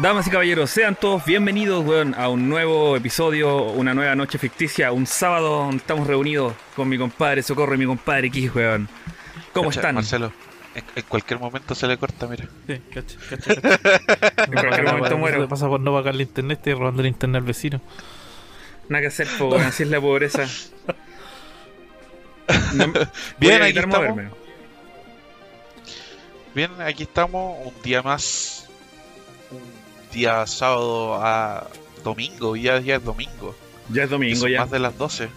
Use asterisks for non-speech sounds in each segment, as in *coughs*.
Damas y caballeros, sean todos bienvenidos weón, a un nuevo episodio, una nueva noche ficticia, un sábado donde estamos reunidos con mi compadre Socorro y mi compadre Kiss, weón. ¿Cómo Cacha, están? Marcelo, en, en cualquier momento se le corta, mira. Sí, cacha, cacha, cacha. *laughs* En cualquier momento muero. Pasa por no pagar el internet y robando el internet al vecino. Nada que hacer, po, weón, así es la pobreza. No- *laughs* voy Bien, a aquí evitar estamos. moverme. Bien, aquí estamos, un día más, un día sábado a domingo, ya, ya es domingo. Ya es domingo, Son ya. más de las 12.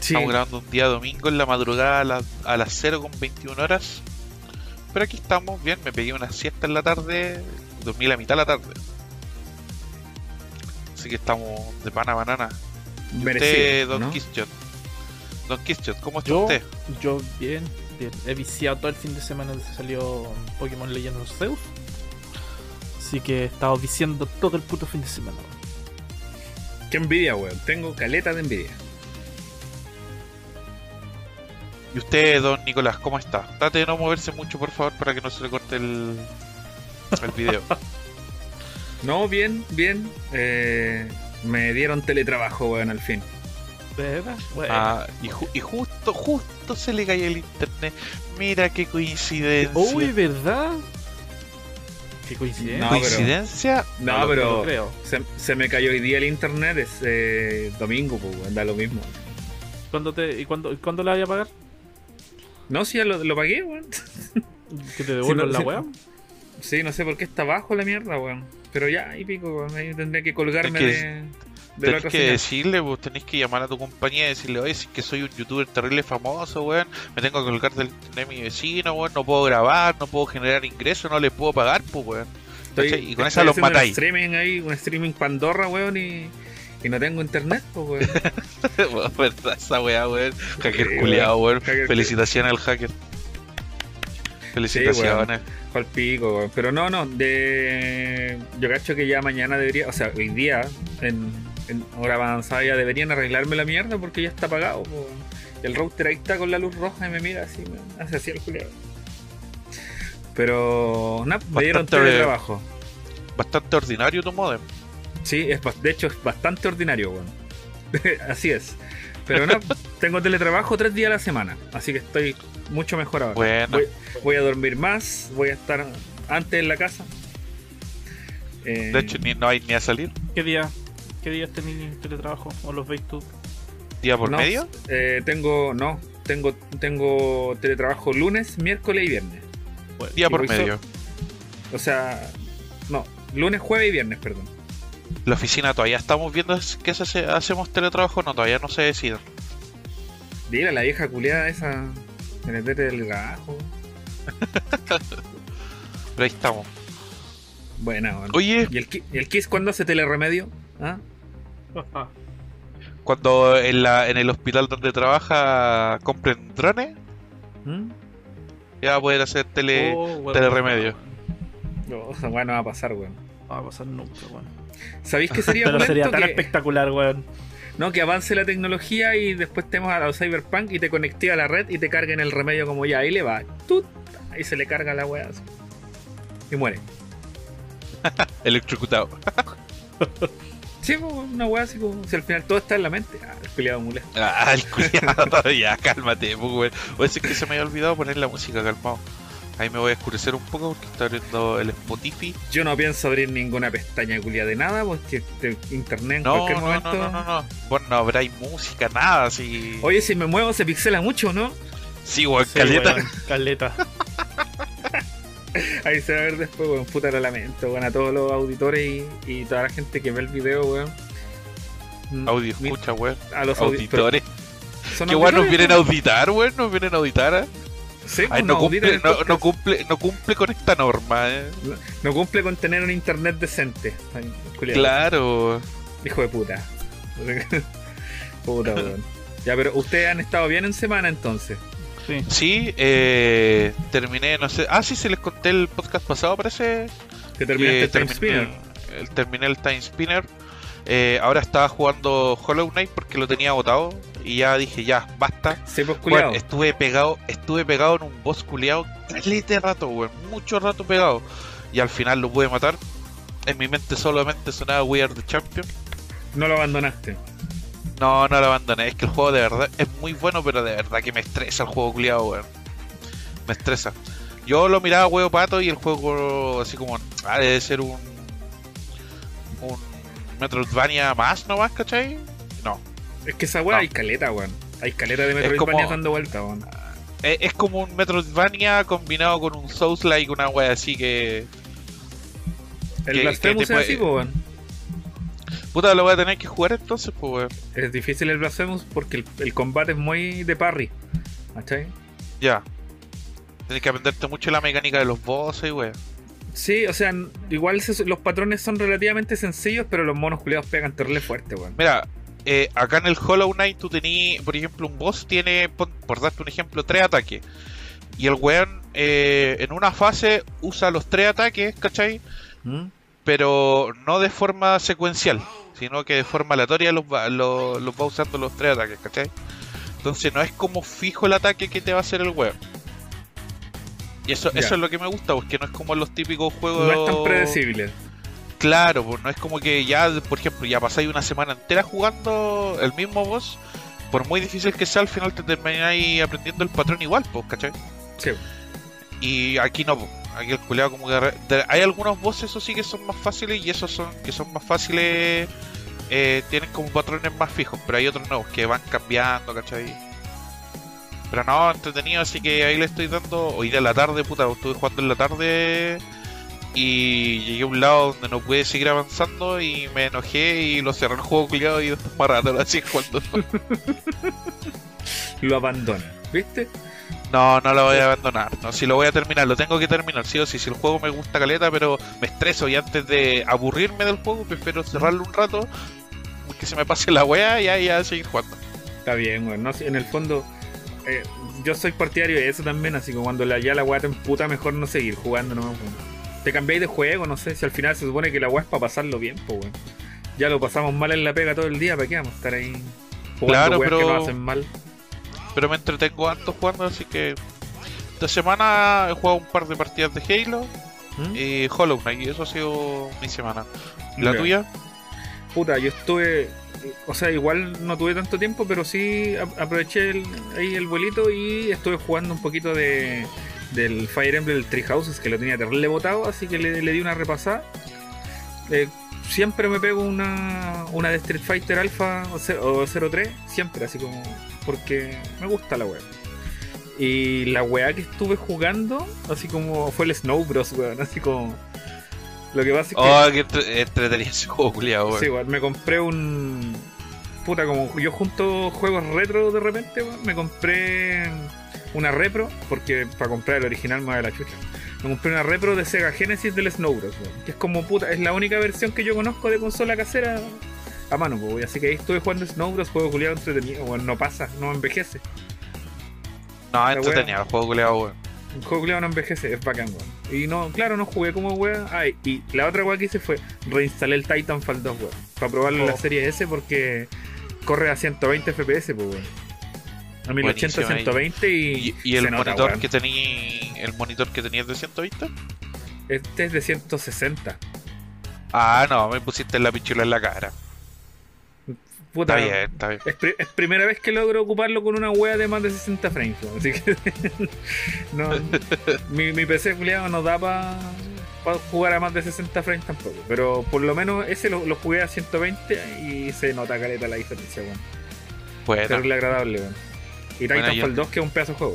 Sí. Estamos grabando un día domingo en la madrugada a, las- a las 0 con 21 horas. Pero aquí estamos, bien, me pegué una siesta en la tarde, dormí la mitad de la tarde. Así que estamos de pana a banana. ¿Y usted, Merecido, Don ¿no? Kischot? Don Kischot, ¿cómo está Yo, usted? yo bien. He viciado todo el fin de semana desde que salió Pokémon Legends Zeus. Así que he estado viciando todo el puto fin de semana. weón. Qué envidia, weón. Tengo caleta de envidia. ¿Y usted, don Nicolás, cómo está? Trate de no moverse mucho, por favor, para que no se le corte el, el video. *laughs* No, bien, bien. Eh, me dieron teletrabajo, weón, al fin. ¿Verdad? Bueno. Ah, y, ju- y justo, justo se le cayó el internet. Mira qué coincidencia. Uy, ¿verdad? Qué coincidencia. No, pero- ¿Coincidencia? No, pero no creo. se, se me cayó hoy día el internet, es eh, domingo, pues, weón, da lo mismo. ¿Cuándo, te, y cuándo, y cuándo la voy a pagar? No, sí, ya lo, lo pagué, weón. *laughs* ¿Que te devuelvan no, la weá? Sí, no sé por qué está bajo la mierda, weón. Pero ya, ahí pico, weón. Ahí tendré que colgarme Es que de, de la Tenés otra que decirle, vos tenés que llamar a tu compañía y decirle, oye, si es que soy un youtuber terrible famoso, weón, me tengo que colgar del internet de mi vecino, weón, no puedo grabar, no puedo generar ingresos, no les puedo pagar, pues, weón. Estoy- y con esa los haciendo un matáis. streaming ahí, un streaming Pandorra, weón, y, y no tengo internet, pues, weón. *laughs* Verdad, esa weá, weón. Hacker Sí, culiado, weón. Hacker- Felicitaciones al hacker. Felicitaciones. Al pico, weón. Pero no, no, de... Yo cacho que ya mañana debería, o sea, hoy día, en hora avanzada ya deberían arreglarme la mierda porque ya está apagado, po. El router ahí está con la luz roja y me mira así, me hace así el culiado. Pero, nada, me dieron Bastante- teletrabajo. Bastante ordinario tu modem. Sí, es, de hecho es bastante ordinario, weón. *laughs* así es. Pero no, *laughs* tengo teletrabajo tres días a la semana, así que estoy mucho mejor ahora. Bueno. Voy, voy a dormir más, voy a estar antes en la casa. Eh, De hecho, ni, no hay ni a salir. ¿Qué día? ¿Qué días tenéis teletrabajo? ¿O los veis tú? Día por no, medio. eh, tengo, no, tengo, tengo teletrabajo lunes, miércoles y viernes. Bueno, Día y por so- medio. O sea, no, lunes, jueves y viernes, perdón. La oficina todavía estamos viendo que se hace- hacemos teletrabajo, no, todavía no se decide. Dile a la vieja culiada esa en el teletrabajo. Pero *laughs* ahí estamos. Weón. Oye, ¿Y el, el Kiss cuándo hace teleremedio? ¿Ah? *laughs* cuando en, la, en el hospital donde trabaja compren drones, ¿Mm? ya va a poder hacer tele, Oh, bueno, teleremedio. No, *laughs* esa weá no va a pasar, weón. No va a pasar nunca, weón. ¿Sabéis que sería *laughs* Pero sería tan que, espectacular, weón. no, que avance la tecnología y después tenemos a los Cyberpunk y te conecté a la red y te carguen el remedio como ya, ahí le va. ¡Tut! Ahí se le carga la weá. Y muere. Electrocutado. Sí, pues, una weá así como si al final todo está en la mente. Ah, el peleado mula. Ah, el culiado, *laughs* ya, cálmate, pues, weón. O es que se me había olvidado poner la música, calmado. Ahí me voy a oscurecer un poco porque está abriendo el Spotify. Yo no pienso abrir ninguna pestaña culia de nada porque este internet en No, cualquier no, momento. no, no, no, no. Bueno, no habrá música, nada, así. Oye, si me muevo se pixela mucho, ¿no? Sí, weón, Sí, caleta. weón, caleta. *laughs* *laughs* Ahí se va a ver después, weón. Puta lo lamento, weón. A todos los auditores y, y toda la gente que ve el video, weón. Mm, Audio escucha, weón. A los audi- Auditores. Qué weón nos vienen a auditar, weón. Nos vienen a auditar. ¿eh? Sí, Ay, pues, no cumple, no, no cumple, no cumple con esta norma, eh. No cumple con tener un internet decente. Claro. Hijo de puta. *laughs* puta, weón. Ya, pero ustedes han estado bien en semana entonces. Sí. Sí, eh, terminé, no sé. Ah, sí, se les conté el podcast pasado, parece. Que terminaste que el Time Spinner. el, terminé el Time Spinner. Eh, ahora estaba jugando Hollow Knight porque lo tenía agotado y ya dije, ya, basta. Sí, pues estuve pegado, estuve pegado en un boss culiado calete rato, weón, mucho rato pegado. Y al final lo pude matar. En mi mente solamente sonaba We Are the Champion. No lo abandonaste. No, no lo abandoné. Es que el juego de verdad es muy bueno, pero de verdad que me estresa el juego culiado, weón. Me estresa. Yo lo miraba huevo pato y el juego así como, ah, debe ser un un Metroidvania más nomás, ¿cachai? No. Es que esa weá No. hay caleta, weón. Hay caleta de Metroidvania como- dando vuelta, weón. Es, es como un Metroidvania combinado con un Souls-like, una wea así que... El que- Blasphemous que es así, puede- po, weón. Puta, lo voy a tener que jugar entonces, pues weón. Es difícil el Blasphemous porque el, el combate es muy de parry. ¿Cachai? Ya. Tienes que aprenderte mucho la mecánica de los bosses, weón. Sí, o sea, igual se- los patrones son relativamente sencillos, pero los monos culiados pegan terrible fuerte, weón. Mira, eh, acá en el Hollow Knight tú tenías, por ejemplo, un boss tiene, por darte un ejemplo, tres ataques. Y el weón eh, en una fase usa los tres ataques, ¿cachai? ¿Mm? Pero no de forma secuencial, sino que de forma aleatoria los va, lo- los va usando los tres ataques, ¿cachai? Entonces no es como fijo el ataque que te va a hacer el weón. Y eso, eso es lo que me gusta, porque no es como los típicos juegos... No es tan predecible. Claro, pues no es como que ya, por ejemplo, ya pasáis una semana entera jugando el mismo boss, por muy difícil que sea, al final te termináis aprendiendo el patrón igual, pues, ¿cachai? Sí. Y aquí no, pues, aquí el culeado como que... hay algunos bosses, eso sí que son más fáciles, y esos son que son más fáciles, eh, tienen como patrones más fijos, pero hay otros nuevos que van cambiando, ¿cachai? Pero no, entretenido, así que ahí le estoy dando, hoy de la tarde, puta, estuve jugando en la tarde y llegué a un lado donde no pude seguir avanzando y me enojé y lo cerré el juego culiado y después más rato lo *laughs* así jugando. *laughs* Lo abandona. ¿Viste? No, no lo voy a abandonar. No, si lo voy a terminar, lo tengo que terminar, sí o sí. Si el juego me gusta caleta, pero me estreso y antes de aburrirme del juego, prefiero cerrarlo un rato, que se me pase la wea y ahí ya seguir jugando. Está bien, weón. No, si- en el fondo, eh, yo soy partidario de eso también, así que cuando la, ya la weá te emputa, mejor no seguir jugando, ¿no? Te cambiáis de juego, no sé, si al final se supone que la weá es para pasarlo bien, pues, weón. Ya lo pasamos mal en la pega todo el día, ¿para qué vamos a estar ahí jugando Claro, weas que pero- nos hacen mal? Pero me entretengo harto jugando, así que esta semana he jugado un par de partidas de Halo ¿Mm? y Hollow Knight, y eso ha sido mi semana. ¿Y la Ya. tuya? Puta, yo estuve. O sea, igual no tuve tanto tiempo, pero sí aproveché el- ahí el vuelito y estuve jugando un poquito de del Fire Emblem del Three Houses, que lo tenía terrible botado, así que le, le di una repasada. Eh, siempre me pego una, una de Street Fighter Alpha o, ce- o 03, siempre, así como. Porque me gusta la wea. Y la weá que estuve jugando, así como fue el Snow Bros, weón, así como. Lo que pasa es que. Oh, que entre- entretenido ese juego, culiado, weón. Sí, weón, me compré un. Puta, como yo junto juegos retro de repente, weón, me compré una repro, porque para comprar el original me de la chucha. Me compré una repro de Sega Genesis del Snow Bros, weón, que es como puta, es la única versión que yo conozco de consola casera a mano, weón. así que ahí estuve jugando Snow Bros, juego culiado entretenido, weón, no pasa, no envejece. No, entretenido el juego, culiado, weón. Un juego culiado no envejece, es bacán, weón. Y no, claro, no jugué como weón. Ah, y la otra weón que hice fue reinstalé el Titanfall 2, weón. Para probarlo en la Oh. serie S porque corre a 120 FPS, pues weón. A 1080, Buenísimo, ahí. 120 y, ¿Y, y el nota, monitor que tení el monitor que tenías de 120? Este es de 160. Ah, no, me pusiste la pichula en la cara. Puta, Está bien, está bien. Es, pri- es primera vez que logro ocuparlo con una wea de más de 60 frames, así que *laughs* no, mi, mi PC culiado no da para jugar a más de 60 frames tampoco, pero por lo menos ese lo, lo jugué a 120 y se nota caleta la diferencia, weón. Bueno, Terrible agradable, weón. Y Bueno, Titanfall yo- 2 que es un pedazo de juego.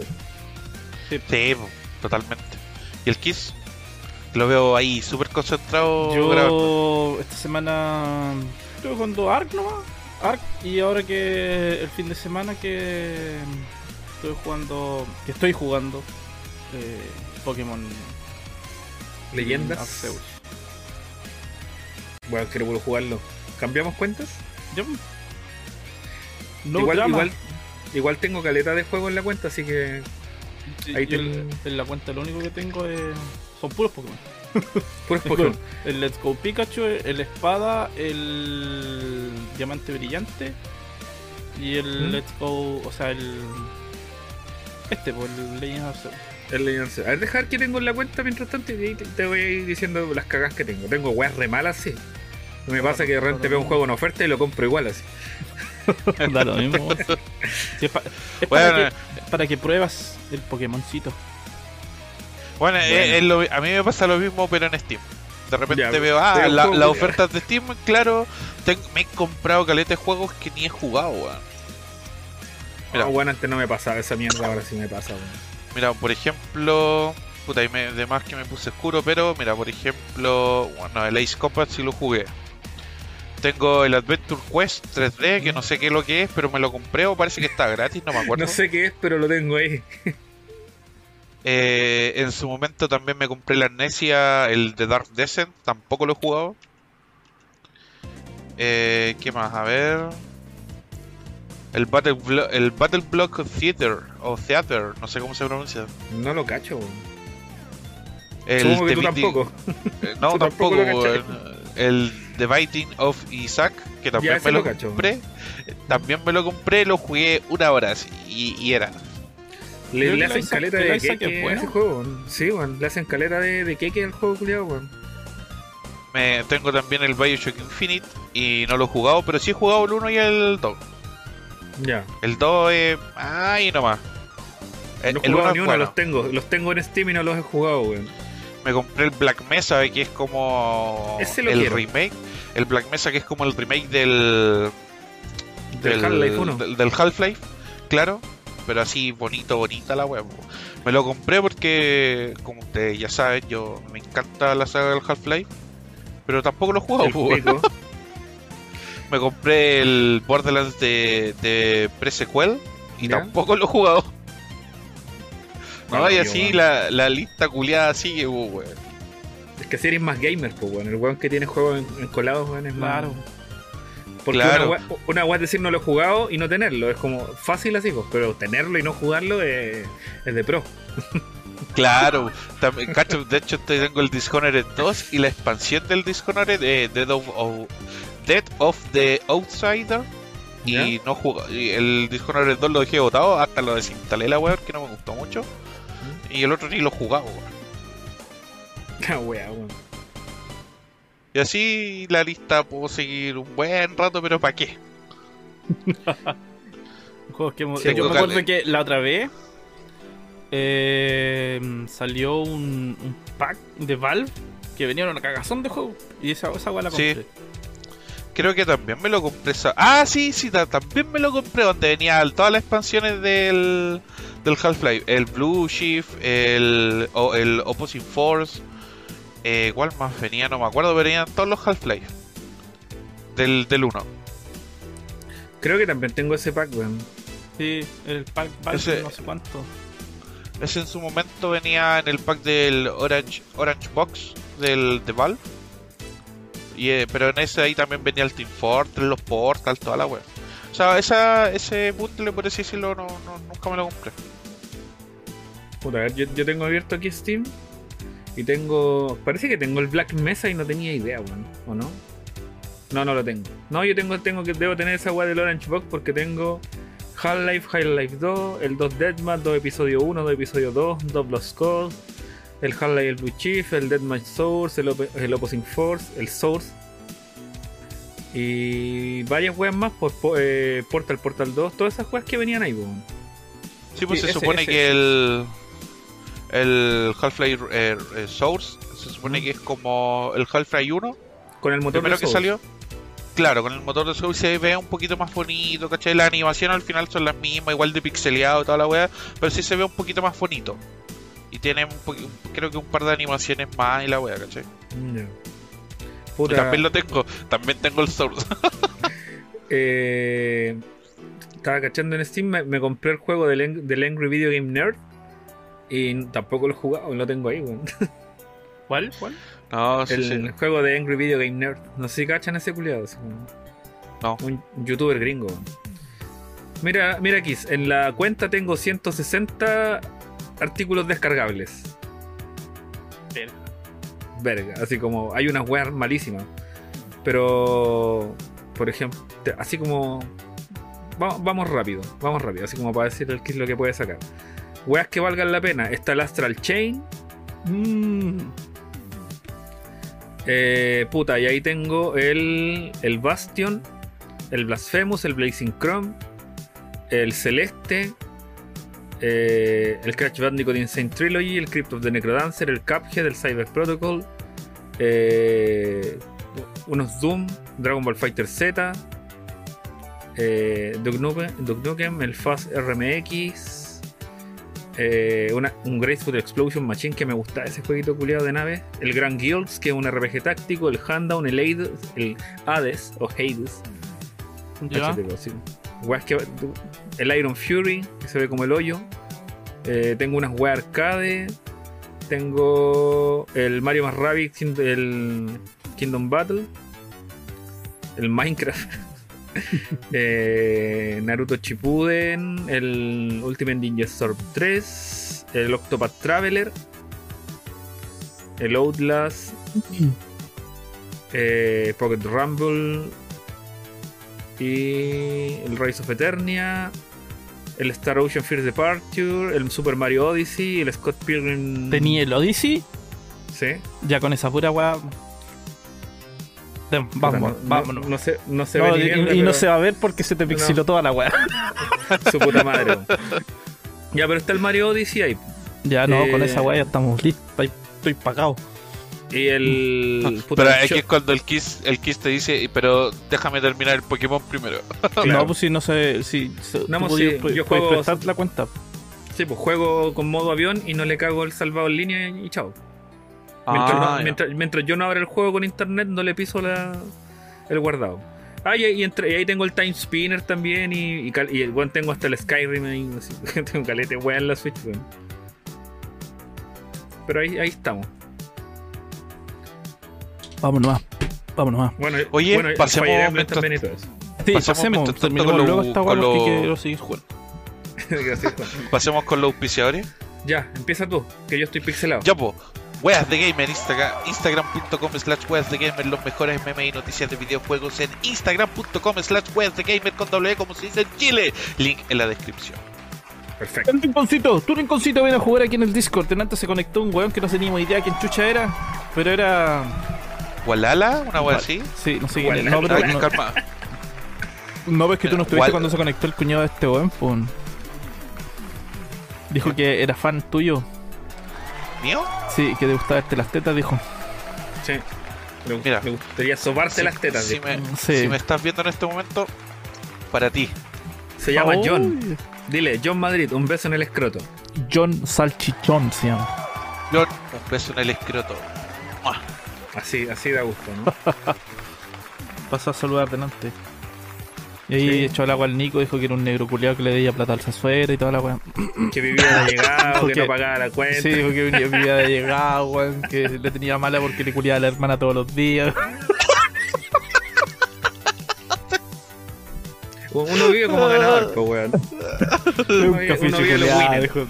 sí, totalmente. ¿Y el Kiss? Lo veo ahí súper concentrado grabando. Yo esta semana estuve jugando Ark nomás. Ark y ahora que el fin de semana que estoy jugando, que estoy jugando eh, Pokémon Leyendas. Arceus. Bueno, quiero volver a jugarlo. ¿Cambiamos cuentas? Ya, pues. No igual, drama. igual, igual tengo caleta de juego en la cuenta, así que Sí, ahí yo en la cuenta lo único que tengo es, son puros Pokémon. *laughs* puros Pokémon. el Let's Go Pikachu, el Espada, el Diamante Brillante Y el ¿Mm? Let's Go, o sea, el. Este, pues el Legend of Zelda. El Legend of Zelda. A ver, dejar que tengo en la cuenta mientras tanto y te, te voy a ir diciendo las cagas que tengo. Tengo weas re malas, sí. Me pasa que de repente veo un juego en oferta y lo compro igual así. *laughs* da lo mismo. weón. *laughs* Sí, es, pa- es Bueno, para, que, para que pruebas el Pokémoncito. Bueno, Bueno. eh, lo- a mí me pasa lo mismo, pero en Steam. De repente Ya, veo, ah, la- las ofertas de Steam, claro, me he comprado caleta de juegos que ni he jugado, weón. Mira. Mira, bueno, antes no me pasaba esa mierda, ahora sí me pasa, weón. Mira, por ejemplo, puta, y me, de más que me puse oscuro, pero mira, por ejemplo, bueno, el Ace Combat sí lo jugué. Tengo el Adventure Quest 3D, que no sé qué es lo que es, pero me lo compré o parece que está gratis, no me *laughs* acuerdo. No sé qué es, pero lo tengo ahí. *laughs* Eh, en su momento también me compré la Amnesia, el de Dark Descent, tampoco lo he jugado. Eh, ¿Qué más? A ver. El Battle, Blo- el Battle Block Theater, o Theater, no sé cómo se pronuncia. No lo cacho. El Supongo que tú tampoco. Eh, *laughs* No, Tú tampoco. El The Biting of Isaac, que también me lo, compré. También me lo compré, lo jugué una hora así, y, y era. Le, le hacen el Isaac- caleta el de queque bueno. ese juego, weón. Sí, weón. Le hacen caleta de, de queque al juego, culiado, weón. Me, tengo también el Bioshock Infinite y no lo he jugado, pero sí he jugado el 1 y el 2. Ya. El 2 es. Ay, nomás. Eh, No he el jugado 1 ni uno, bueno. los tengo. Los tengo en Steam y no los he jugado, weón. Me compré el Black Mesa, que es como. Ese lo el quiero. remake. El Black Mesa, que es como el remake del. Del Half-Life 1. Del, del Half-Life, claro. Pero así bonito, bonita la web. Me lo compré porque, como ustedes ya saben, yo me encanta la saga del Half-Life. Pero tampoco lo he jugado. *laughs* Me compré el Borderlands de, de pre-sequel y ¿Ya? tampoco lo he jugado. No, Bueno, y así la, la lista culiada sigue, weón. Es que si eres más gamer, pues, weón. El weón que tiene juegos en- encolados, weón, es más. Porque Claro. una weá- una es decir no lo he jugado y no tenerlo. Es como fácil así, pues. Pero tenerlo y no jugarlo es, es de pro. *laughs* Claro, también, cacho, de hecho te tengo el Dishonored 2 y la expansión del Dishonored de Dead of, of- Dead of the Outsider. Y ¿Ya? no jugué, y el Dishonored 2 lo dejé botado, hasta lo desinstalé la weón, que no me gustó mucho. Y el otro ni lo jugaba, weón. La weá, weón. Y así la lista puedo seguir un buen rato, pero ¿para qué? *laughs* Juegos que hemos- Sí, yo me acuerdo que- que la otra vez eh, salió un, un pack de Valve que venía una cagazón de juegos y esa, esa la Sí. compré. Creo que también me lo compré. Ah, sí, sí, ta- también me lo compré donde venían todas las expansiones del, del Half-Life. El Blue Shift, el, el Opposing Force. Eh, ¿Cuál más venía? No me acuerdo, pero venían todos los Half-Life. Del, del 1. Creo que también tengo ese pack, weón. Sí, el pack Valve Ese- no sé cuánto. Ese en su momento venía en el pack del Orange, Orange Box del, de Valve. Y, eh, pero en ese ahí también venía el Team Fortress, los Portal, toda la web. O sea, esa, ese bundle, por así decirlo, no, no- nunca me lo compré. Puta, a ver, yo, yo tengo abierto aquí Steam y tengo. Parece que tengo el Black Mesa y no tenía idea, weón. ¿O no? No, no lo tengo. No, yo tengo, tengo que debo tener esa weá del Orange Box porque tengo Half-Life, Half-Life 2, el 2 Deathmatch, 2 episodio 1, 2 episodio 2, 2 Lost Cause, el Half-Life el Blue Chief, el Deathmatch Source, el, Op- el Opposing Force, el Source. Y varias weas más por po- eh, Portal, Portal 2, todas esas weas que venían ahí, weón. Sí, pues Sí, se ese- supone ese, que el. El Half-Life eh, eh, Source se supone que es como el Half-Life 1, Con el motor primero de que Source. salió. Claro, con el motor de Source se ve un poquito más bonito, ¿cachai? La animación al final son las mismas, igual de pixeleado y toda la weá, pero sí se ve un poquito más bonito. Y tiene un creo que un par de animaciones más y la weá, ¿cachai? Y también lo tengo, también tengo el Source. *laughs* eh, estaba cachando en Steam, me, me compré el juego del, del Angry Video Game Nerd y tampoco lo he jugado, lo tengo ahí, weón. ¿Cuál? ¿Cuál? no, sí, El sí. juego de Angry Video Game Nerd. No sé si cachan ese culiado. No. Un youtuber gringo. Mira, mira aquí, en la cuenta tengo 160 artículos descargables. Verga. verga. Así como hay unas weas malísimas. Pero, por ejemplo, así como vamos, vamos rápido, vamos rápido, así como para decir qué es lo que puede sacar. Weas que valgan la pena. Está el Astral Chain. Mm, Eh, puta, y ahí tengo el, el Bastion, el Blasphemous, el Blazing Chrome, el Celeste, eh, el Crash Bandicoot Insane Trilogy, el Crypt of the Necrodancer, el Cuphead, el Cyber Protocol, eh, unos Doom, Dragon Ball Fighter Z, eh, Duke Nukem, el Fast RMX, eh, una- un Graceful Explosion Machine que me gusta ese jueguito culiado de naves. El Grand Guilds, que es un RPG táctico. El Handown, el Hades, el Hades o Hades. ya. El Iron Fury, que se ve como el hoyo. Eh, tengo unas weas arcade. Tengo el Mario más King- el Kingdom Battle. El Minecraft. *laughs* *laughs* Eh, Naruto Shippuden, el Ultimate Ninja Storm 3, el Octopath Traveler, el Outlast, eh, Pocket Rumble y el Rise of Eternia, el Star Ocean First Departure, el Super Mario Odyssey, el Scott Pilgrim. Tenía el Odyssey, Sí. ya con esa pura weá. Vamos, no, no- vámonos. No, se, no se No, ve y, mierda, y no se va a ver porque se te pixiló No. toda la weá. *laughs* Su puta madre. ya, pero está el Mario Odyssey ahí. Ya no, con Eh, esa weá ya estamos listos. Estoy, estoy pagado. Y el. *laughs* puta, Pero aquí es cuando el Kiss, el Kiss te dice, pero déjame terminar el Pokémon primero. *laughs* claro. No, pues si no sé. Si, si No, pues, podías- sí, yo juego- la cuenta. Sí, pues juego con modo avión y no le cago el salvado en línea y chao. Mientras, Ah, no- mientras, mientras yo no abra el juego con internet, no le piso la, el guardado. Ah, y, y entre- y ahí tengo el Time Spinner también. Y, y, cal- y, bueno, tengo hasta el Skyrim ahí. así, *laughs* tengo calete weá en la Switch. Pero ahí, ahí estamos. Vámonos más. Vámonos más. Bueno, Oye, bueno, pasemos mientras- también y todo eso. Sí, Pasemos Terminemos con luego lo- esta con lo- quiero seguir jugando. *laughs* Gracias, Juan. Pasemos con los auspiciadores. Ya, empieza tú, que yo estoy pixelado. Ya, po. Weas de Gamer, Instagram, instagram.com slash weas de Gamer, los mejores memes y noticias de videojuegos en instagram.com slash weas de Gamer con doble E como se dice en Chile. Link en la descripción. Perfecto. El rinconcito, tu rinconcito viene a jugar aquí en el Discord. En antes se conectó un weón que no teníamos idea quién chucha era, pero era. ¿Walala? ¿Una wea así? Sí, no sé quién. No, pero no, calma. no ves que tú no estuviste cuando se conectó el cuñado de este weón, pues. Dijo que era fan tuyo. ¿Mío? Sí, que te gustaba verte las tetas, dijo. Sí. Mira. le gustaría sobarte Si- las tetas. Si me, Sí. si me estás viendo en este momento, para ti. Se llama Oh, John. Dile, John Madrid, un beso en el escroto. John Salchichón se llama. John, un beso en el escroto. ¡Mua! Así, así da gusto, ¿no? *laughs* Pasó a saludar delante. Y ahí Sí. echó el agua al Nico, dijo que era un negro culiado que le debía plata al Sazuera y toda la weá. *clears throat* que vivía de llegado, que no pagaba la cuenta. Sí, porque vivía, *laughs* vivía de llegado, weón, que le tenía mala porque le culiaba a la hermana todos los días. Uno vive como ganador, pues, weón. *laughs* un vive- uno vive *laughs* lo culiado, winner. dijo.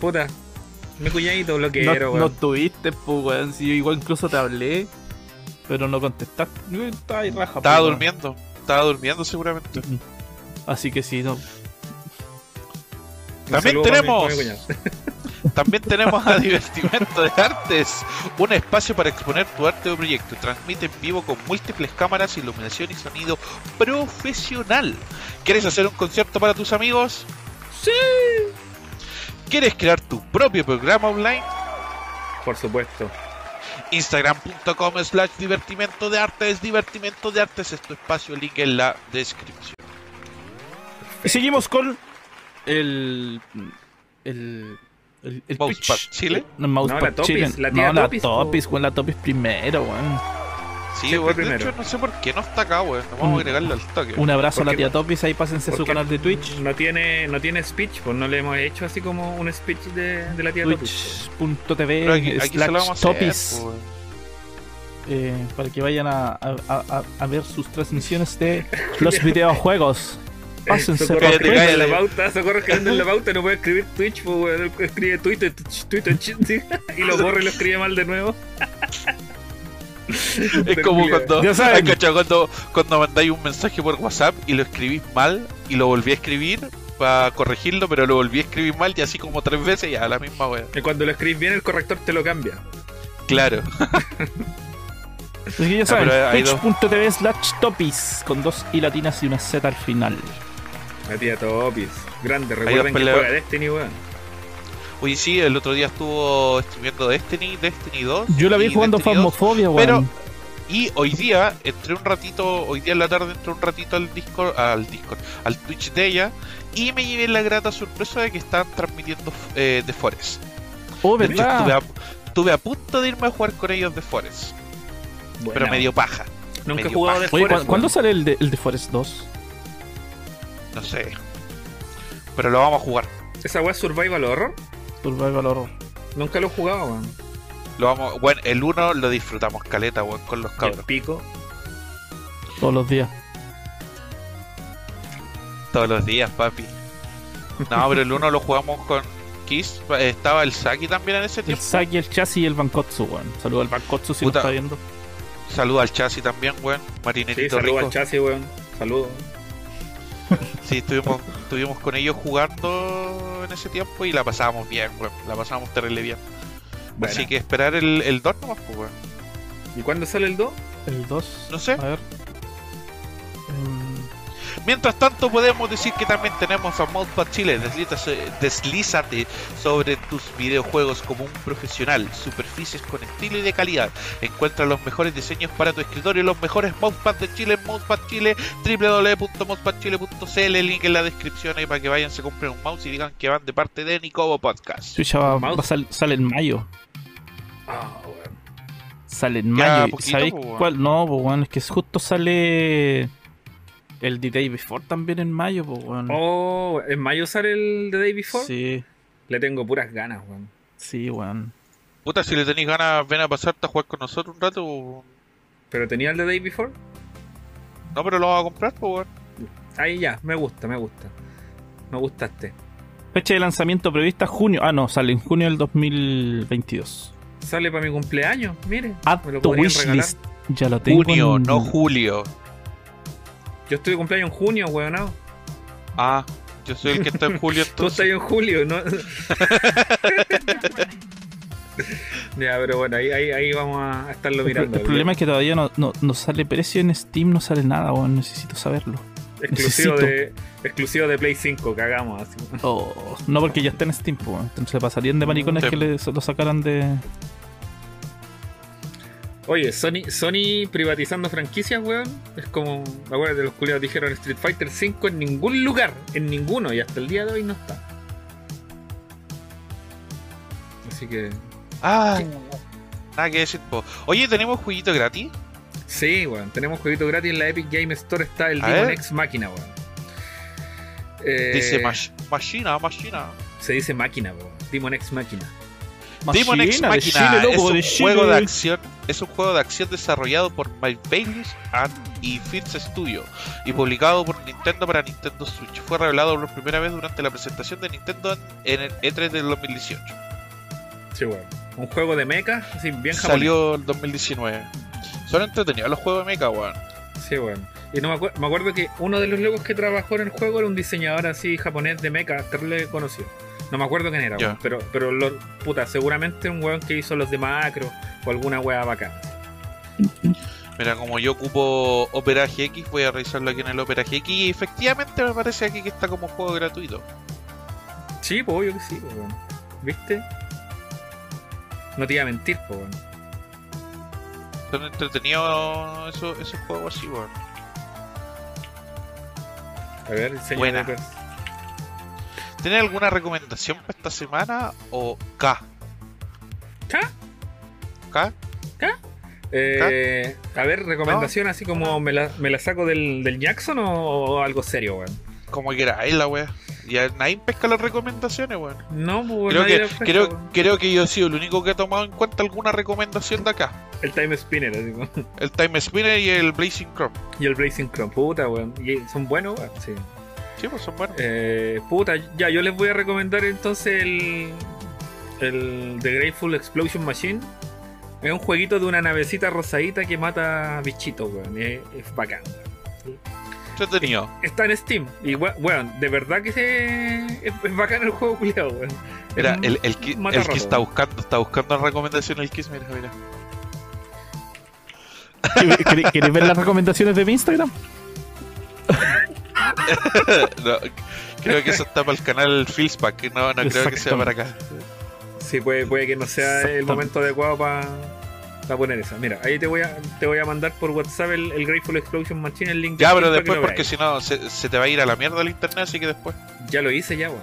Puta. Mi cuñadito No, bloqueero, no weón. estuviste, pues, weón. Si yo igual incluso te hablé, pero no contestaste. Yo Estaba ahí raja, Estaba pues, durmiendo. Estaba durmiendo seguramente. Así que sí, no. También tenemos-. *laughs* También tenemos a Divertimento de Artes, un espacio para exponer tu arte o proyecto. Transmite en vivo con múltiples cámaras, iluminación y sonido profesional. ¿Quieres hacer un concierto para tus amigos? Sí. ¿Quieres crear tu propio programa online? Por supuesto. Instagram.com slash divertimento de artes, divertimento de artes es tu espacio, link en la descripción. Y seguimos con el. El. El, el Mousepad. Chile. No, Mousepad No, la Topis, Chile. la tía no, la Topis, weón, la Topis primero, weón. Sí, weón, de hecho no sé por qué no está acá, weón. No vamos Mm. a agregarle al toque. Un abrazo a la tía Topis, ahí pásense su canal de Twitch. No tiene, no tiene speech, pues no le hemos hecho así como un speech de, de la tía Topis. Twitch.tv Topis eh, para que vayan a, a- a- a ver sus transmisiones de los videojuegos. Pásense Socorro por Twitch. escribiendo en la pauta, Socorro escribiendo en la pauta, no puede escribir Twitch, pues weón, escribe Twitter, Twitter, y lo borra y lo escribe mal de nuevo. Es como cuando, Ya saben. cachado cuando, cuando mandáis un mensaje por WhatsApp y lo escribís mal y lo volví a escribir para corregirlo, pero lo volví a escribir mal y así como tres veces ya la misma wea. Y cuando lo escribís bien, el corrector te lo cambia. Claro. *laughs* Así que ya saben, hay dos. twitch.tv slash topis con dos i latinas y una z al final. La tía Topis. Grande, recuerden que juega Destiny, weón. Oye, sí, el otro día estuvo streamiendo Destiny, Destiny 2. Yo la vi jugando Destiny 2. Phasmophobia, Pero, y hoy día, entré un ratito, hoy día en la tarde entré un ratito al Discord, al Discord, al Twitch de ella, y me llevé la grata sorpresa de que estaban transmitiendo eh, The Forest. Oh, De hecho, estuve a, estuve a punto de irme a jugar con ellos The Forest, pero me dio paja. Nunca he jugado Oye, Forest, ¿cu- ¿cuándo sale el de, el de Forest 2? No sé. Pero lo vamos a jugar. ¿Esa weá es Survival Horror? Survival Horror. Nunca lo he jugado, weón. Lo vamos, bueno, el 1 lo disfrutamos caleta, weón, con los Y el cabros. pico. Todos los días. Todos los días, papi. No, pero el 1 lo jugamos con Kiss. Estaba el Saki también en ese El tiempo. Saki, el Chasis y el Bankotsu, weón. Saludos al Bankotsu si Puta. lo está viendo. Saluda al Chasi también, weón. Sí, Marinetito saludos rico. al chasis, weón. Saludos. *laughs* Sí, estuvimos, estuvimos con ellos jugando en ese tiempo y la pasábamos bien, weón. La pasábamos terrible bien. Buena. Así que esperar el, el 2 nomás, pues, weón. ¿Y cuándo sale el 2? El 2. No sé. A ver. Mientras tanto, podemos decir que también tenemos a Modpad Chile. Deslízate, deslízate sobre tus videojuegos como un profesional. Superficies con estilo y de calidad. Encuentra los mejores diseños para tu escritorio. Los mejores Mousepad de Chile en Mousepad Chile. www.mousepadchile.cl. El link en la descripción ahí para que vayan, se compren un mouse y digan que van de parte de Nicobo Podcast. Chucha va, Mouse. va a sal- sale en mayo. Ah, weón. Sale en Ya, mayo. poquito, ¿Sabéis po, cuál? No, pues weón, es que justo sale el The Day Before también en mayo, pues weón. Oh, ¿en mayo sale el The Day Before? sí, Le tengo puras ganas, weón. sí, weón. Puta, si le tenéis ganas, ven a pasarte a jugar con nosotros un rato. ¿Pero tenía el The Day Before? No, pero lo vamos a comprar, pues, weón. Ahí ya, me gusta, me gusta. Me gustaste. Fecha de lanzamiento prevista junio. Ah, no, sale en junio del 2022. Sale para mi cumpleaños, mire. Add me lo to wishlist. Ya lo tengo. Junio, en- no julio. Yo estoy de cumpleaños en junio, weón. ¿no? Ah, yo soy el que está en julio *laughs* Tú estás en julio, ¿no? *laughs* ya, pero bueno, ahí, ahí, ahí vamos a estarlo El, mirando. el problema es que todavía no, no, no sale precio en Steam, no sale nada, weón. Necesito saberlo. exclusivo, necesito. de, exclusivo de Play 5, cagamos así. Oh, no, porque ya está en Steam, pues. Entonces pasarían de maricones Sí. que le, lo sacaran de. Oye, Sony, Sony privatizando franquicias, weón. Es como, acuérdate, de los culiados dijeron Street Fighter 5 en ningún lugar, en ninguno, y hasta el día de hoy no está. Así que, Ah, nada que decir, po. Oye, ¿tenemos jueguito gratis? sí, weón. Tenemos jueguito gratis en la Epic Game Store. Está el Demon. X Máquina, weón. Eh, Dice mach- Machina, Machina. Se dice máquina, weón. Demon X Máquina. Demon X Machina, de Machina Chile, loco, es un de juego de acción. Es un juego de acción desarrollado por Mike and- y Fitz Studio y publicado por Nintendo para Nintendo Switch. Fue revelado por primera vez durante la presentación de Nintendo en el E3 del 2018. Sí, weón. Un juego de mecha, así bien japonés. Salió el 2019. Son entretenidos los juegos de mecha, weón. Sí, weón. Y no me, acuer- me acuerdo que uno de los locos que trabajó en el juego era un diseñador así japonés de mecha, terrible conocido. No me acuerdo quién era, weón, pero, pero lo- puta, seguramente un weón que hizo los de macro o alguna wea bacana. Mira, como yo ocupo Opera GX, voy a revisarlo aquí en el Opera GX y efectivamente me parece aquí que está como juego gratuito. Sí, pues obvio que sí, pues. ¿Viste? No te iba a mentir, pues, weón. Son entretenidos esos, esos juegos así, weón. A ver, enséñame, Buena. ¿Tienes alguna recomendación para esta semana o K? ¿K? ¿K? Eh, a ver, recomendación así como me la, me la saco del, del Jackson o, o algo serio, weón. Como que era ahí la wea. Y nadie pesca las recomendaciones, weón. No, pues Creo que, pesca, creo, weón. creo que yo he sido el único que ha tomado en cuenta alguna recomendación de acá. El Time Spinner, así como. El Time Spinner y el Blazing Chrome. Y el Blazing Chrome, puta, weón. Y son buenos, weón. Sí. Sí, pues son buenos. Eh, puta, ya, yo les voy a recomendar entonces el. El The Grateful Explosion Machine. Es un jueguito de una navecita rosadita que mata bichitos, weón. Es, es bacán. Entretenido. Está en Steam. Y we- weón, de verdad que se- es, es bacán el juego culiado, weón. Mira, el, el, que está buscando, está buscando la recomendación el Kiss, mira, mira. ¿Queréis queréis ver las recomendaciones de mi Instagram? *laughs* No, creo que eso está para el canal Feelspack, no, no creo que sea para acá. Sí, puede, puede que no sea el momento adecuado para poner esa. Mira, ahí te voy a, te voy a mandar por WhatsApp el, el Grateful Explosion Machine, el link. de Ya, pero después, porque si no, se, se te va a ir a la mierda el internet, así que después. Ya lo hice ya, weón.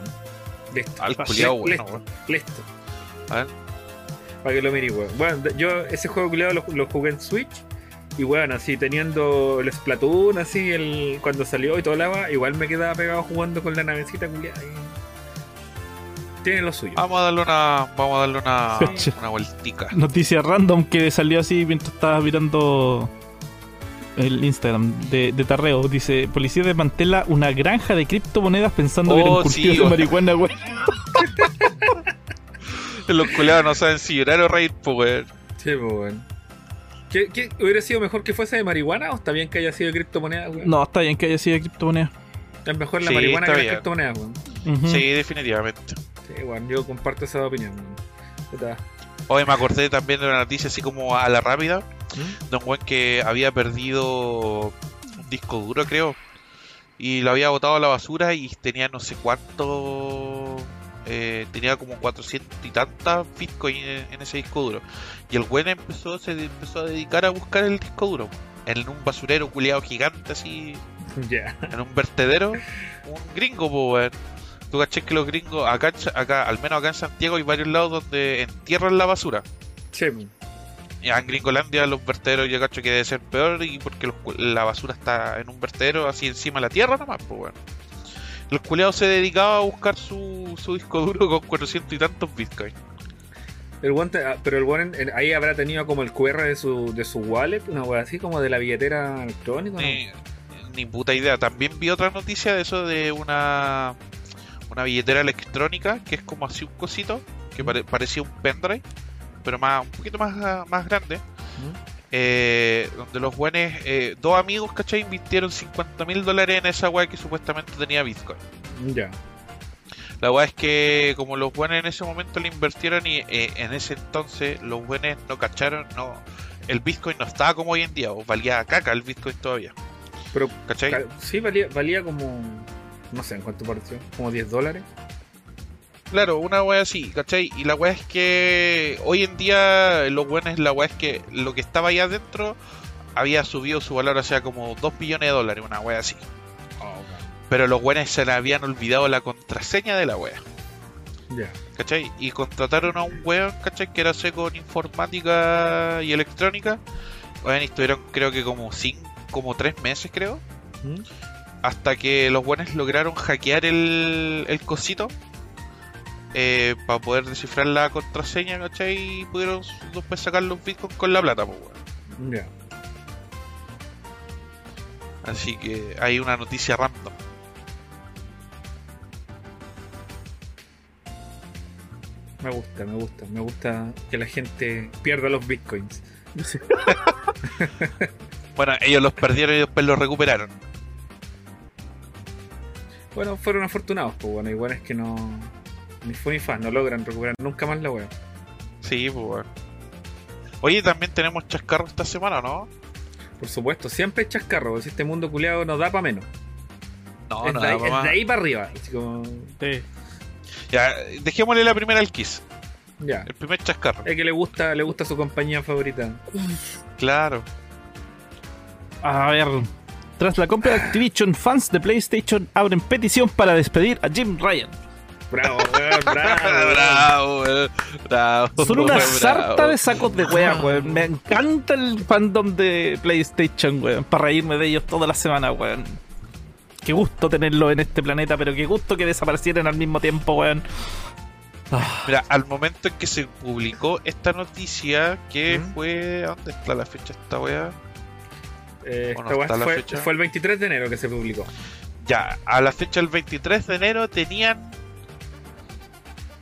Listo. Al culiao, bueno, listo. weón. Listo. A ver. Para que lo mire, weón. Bueno, yo ese juego culiado lo, lo jugué en Switch. Y bueno, así teniendo el Splatoon, así, el, cuando salió y todo lava, igual me quedaba pegado jugando con la navecita culiada. y- Tiene lo suyo. Vamos a darle una, vamos a darle una, *laughs* una vueltica. Noticia random que salió así mientras estaba mirando el Instagram de, de Tarreo. Dice, policía desmantela una granja de criptomonedas pensando que era Oh, un cultivo sí, de marihuana, güey. *laughs* Los culiados no saben si llorar o reír, pues. Sí, pues. ¿Qué, qué- hubiera sido mejor que fuese de marihuana o está bien que haya sido de criptomoneda, weón? No, está bien que haya sido de criptomonedas. Es mejor la Sí, marihuana que criptomonedas, weón. Ujú. Sí, definitivamente. Sí, weón, yo comparto esa opinión, weón. Puta. Hoy me acordé también de una noticia así como a la rápida, ¿Mm? de un weón que había perdido un disco duro, creo, y lo había botado a la basura y tenía no sé cuánto, eh, tenía como 400 y tantas bitcoins en, en ese disco duro. Y el weón empezó, se empezó a dedicar a buscar el disco duro, en un basurero culiado gigante así, *laughs* en un vertedero, un gringo, weón. Tú caché que los gringos, acá, acá, al menos acá en Santiago, hay varios lados donde entierran la basura. Sí. Ya en Gringolandia los vertederos yo cacho que debe ser peor y porque los la basura está en un vertedero así encima de la tierra nomás, pues bueno. Los culeados se dedicaban a buscar su, su disco duro con 400 y tantos bitcoins. El guante, ah, pero el guante en- ahí habrá tenido como el QR de su, de su wallet, una wea así como de la billetera electrónica. ¿no? Ni, ni puta idea. También vi otra noticia de eso de una, una billetera electrónica que es como así un cosito que pare- parecía un pendrive, pero más un poquito más, más grande. ¿Mm? Eh, donde los buenos, eh, dos amigos, ¿cachai? Invirtieron 50 mil dólares en esa weá que supuestamente tenía Bitcoin. Ya. La weá es que como los buenos en ese momento le invirtieron y eh, en ese entonces los buenos no cacharon, no, el Bitcoin no estaba como hoy en día, o valía caca el Bitcoin todavía, Pero ¿cachai? ca- sí valía, valía como. No sé en cuánto pareció. Como 10 dólares. Claro, una weá así, ¿cachai? Y la weá es que hoy en día lo bueno es la weá es que lo que estaba ahí adentro había subido su valor hacia como 2 billones de dólares, una weá así. Pero los buenos se le habían olvidado la contraseña de la wea, Ya. ¿cachai? Y contrataron a un weón, ¿cachai? Que era seco en informática y electrónica. Bueno, y estuvieron creo que como cinco, como tres meses creo. ¿Mm? Hasta que los buenos lograron hackear el, el cosito. Eh, para poder descifrar la contraseña, ¿cachai? Y pudieron después sacar los bitcoins con la plata, pues, weón. Ya. Así que hay una noticia random. Me gusta, me gusta. Me gusta que la gente pierda los bitcoins. *laughs* Bueno, ellos los perdieron y después los recuperaron. Bueno, fueron afortunados, pues bueno, igual es que no. Ni fue ni fa, no logran recuperar nunca más la wea. Sí, pues. Oye, también tenemos chascarro esta semana, ¿no? Por supuesto, siempre hay chascarro, pues, este mundo culiado nos da para menos. No, es, no, de ahí, nada es más. de ahí para arriba. así como- Sí. Ya, dejémosle la primera al Kiss. Ya. El primer chascarro. Es que le gusta, le gusta su compañía favorita. Claro. A ver. Tras la compra de Activision, fans de PlayStation abren petición para despedir a Jim Ryan. Bravo, weón, bravo. bravo, weón. Bravo. Son una sarta de sacos de wea, weón. Me encanta el fandom de PlayStation, weón. Para reírme de ellos toda la semana, weón. Qué gusto tenerlo en este planeta, pero qué gusto que desaparecieran al mismo tiempo, weón. Ah, Mira, al momento en que se publicó esta noticia, que ¿Mm? fue. ¿Dónde está la fecha esta weá? Eh, esta weá fue, fue el 23 de enero que se publicó. Ya, a la fecha del 23 de enero tenían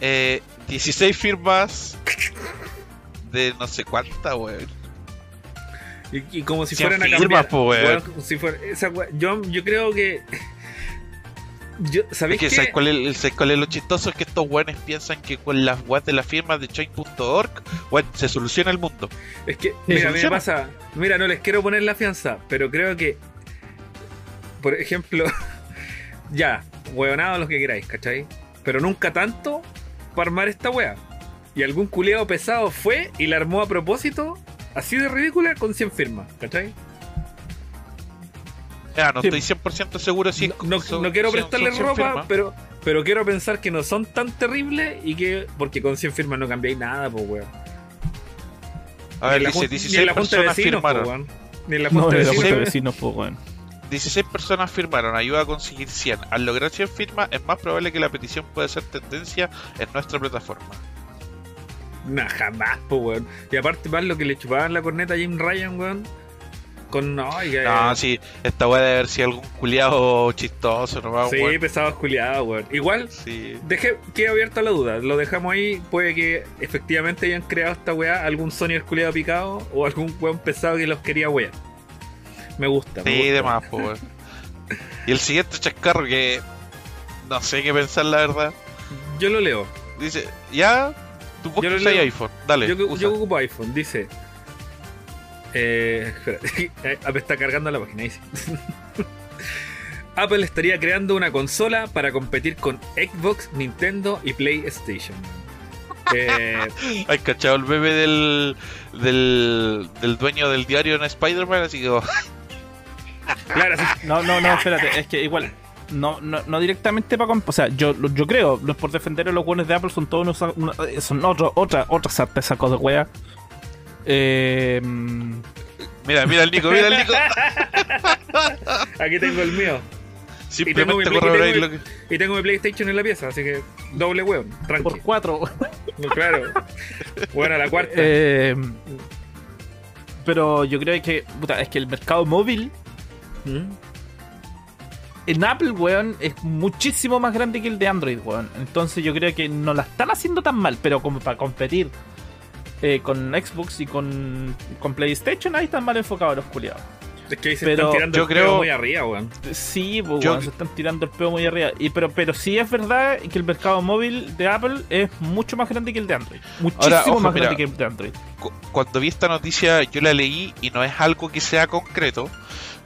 eh, 16 firmas de no sé cuánta, weón. Y, y como si fueran a firmas, cambiar. po, weón. weón, como si fuera- esa weá- yo, yo creo que. Yo, Es ¿Sabéis que cuál, es, ¿sabes cuál es lo chistoso? Es que estos weones piensan que con las weas de la firma de chain.org, weón, se soluciona el mundo. Es que, mira, a mí me pasa. Mira, no les quiero poner la fianza, pero creo que. Por ejemplo. *laughs* ya, hueonados los que queráis, ¿cachai? Pero nunca tanto para armar esta wea. Y algún culeado pesado fue y la armó a propósito, así de ridícula, con 100 firmas, ¿cachai? Ya, no Sí. estoy 100% seguro si no, no- son- no quiero son- prestarle son 100 ropa, firmas. pero, pero quiero pensar que no son tan terribles y que. Porque con 100 firmas no cambiáis nada, pues, weón. A ver, Ni en la dice jun- ni en 16 la junta de personas vecinos, po, firmaron. weón. Ni en la junta de vecinos. de vecinos, pues, weón. 16 personas firmaron, ayuda a conseguir 100. Al lograr 100 firmas, es más probable que la petición pueda ser tendencia en nuestra plataforma. Nah, jamás, po, weón. Y aparte, más lo que le chupaban la corneta a Jim Ryan, weón. Con. No, y que- No, sí, esta weá debe haber sido algún culiado chistoso, nomás, Sí, weón. pesados culiados, weón. Igual, Sí. dejé, queda abierta la duda. Lo dejamos ahí. Puede que efectivamente hayan creado esta weá, algún Sony culiado picado o algún weón pesado que los quería wear. Me gusta. me Sí, gusta. de más, po, weón. Y el siguiente chascarro que no sé qué pensar, la verdad. Yo lo leo. Dice, ya, tú leo. iPhone, dale. Yo, yo ocupo iPhone, dice. Eh, espera, *laughs* eh, me está cargando la página, dice. *laughs* Apple estaría creando una consola para competir con Xbox, Nintendo y PlayStation. Eh, *laughs* Hay cachado el bebé del, del, del dueño del diario en Spider-Man, así que oh, claro, sí, *laughs* No, no, no, espérate, es que igual. No, no, no directamente para O sea, yo, yo creo, los por defender a los buenos de Apple son todos unos, una- eh, son otro, otra, otras artes sacos de wea. Eh, mira, mira el Nico, mira el Nico. *laughs* aquí tengo el mío. Simplemente tengo mi- y tengo lo que. Y tengo mi PlayStation en la pieza, así que doble hueón, tranqui. por cuatro. *laughs* Claro. Bueno, la cuarta. Eh, pero yo creo que, puta, es que el mercado móvil ¿Mm? en Apple, weón, es muchísimo más grande que el de Android, weón. Entonces yo creo que no la están haciendo tan mal, pero como para competir eh, con Xbox y con, con PlayStation, ahí están mal enfocados los culiados. Es que ahí se Pero están tirando yo el pelo creo- muy arriba, weón. Sí, pues, Yo- weón, se están tirando el peo muy arriba. Y, pero, pero sí es verdad que el mercado móvil de Apple es mucho más grande que el de Android. Muchísimo ojo, más mira. grande que el de Android. cu- Cuando vi esta noticia, yo la leí y no es algo que sea concreto,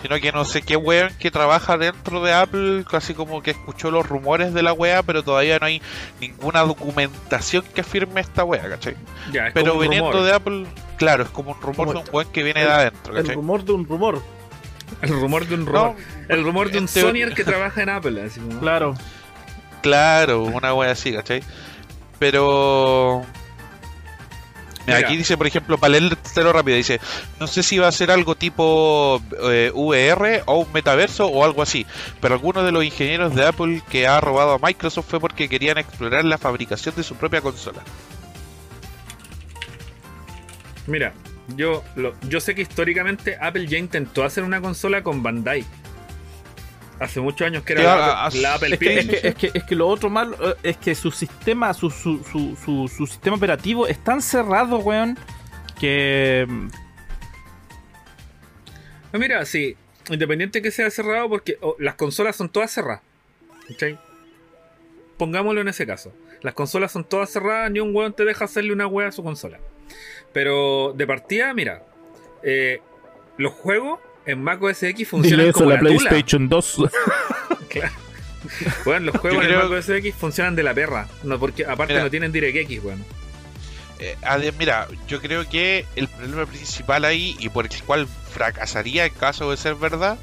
sino que no sé qué weón que trabaja dentro de Apple, casi como que escuchó los rumores de la wea, pero todavía no hay ninguna documentación que afirme esta wea, ¿cachai? Ya, es Pero viniendo rumor. de Apple, claro, es como un rumor Como de un el- weón que viene de el- adentro, El ¿cachai? rumor de un rumor. El rumor de un rumor. No, el rumor de un en teo- Sonyer que trabaja en Apple, así como. Claro. Claro, una wea así, ¿cachai? Pero... Mira, aquí dice, por ejemplo, para leértelo rápido, dice, no sé si va a ser algo tipo eh, VR o un metaverso o algo así, pero algunos de los ingenieros de Apple que ha robado a Microsoft fue porque querían explorar la fabricación de su propia consola. Mira, yo, lo- yo sé que históricamente Apple ya intentó hacer una consola con Bandai. Hace muchos años que era la, la Apple Es que, es, que, es, que, es que lo otro malo eh, es que su sistema, su, su, su, su, su sistema operativo es tan cerrado, weón, que No, mira, sí, independiente que sea cerrado, porque oh, las consolas son todas cerradas. ¿cachai? Pongámoslo en ese caso. Las consolas son todas cerradas, ni un weón te deja hacerle una wea a su consola. Pero de partida, mira, eh, los juegos en Mac OS X funcionan dile eso como la, la tula. PlayStation 2. *laughs* Claro. Weón, los juegos Yo en creo- Mac OS X funcionan de la perra. No, porque aparte Mira. no tienen DirectX, weón. Eh, mira, yo creo que el problema principal ahí y por el cual fracasaría en caso de ser verdad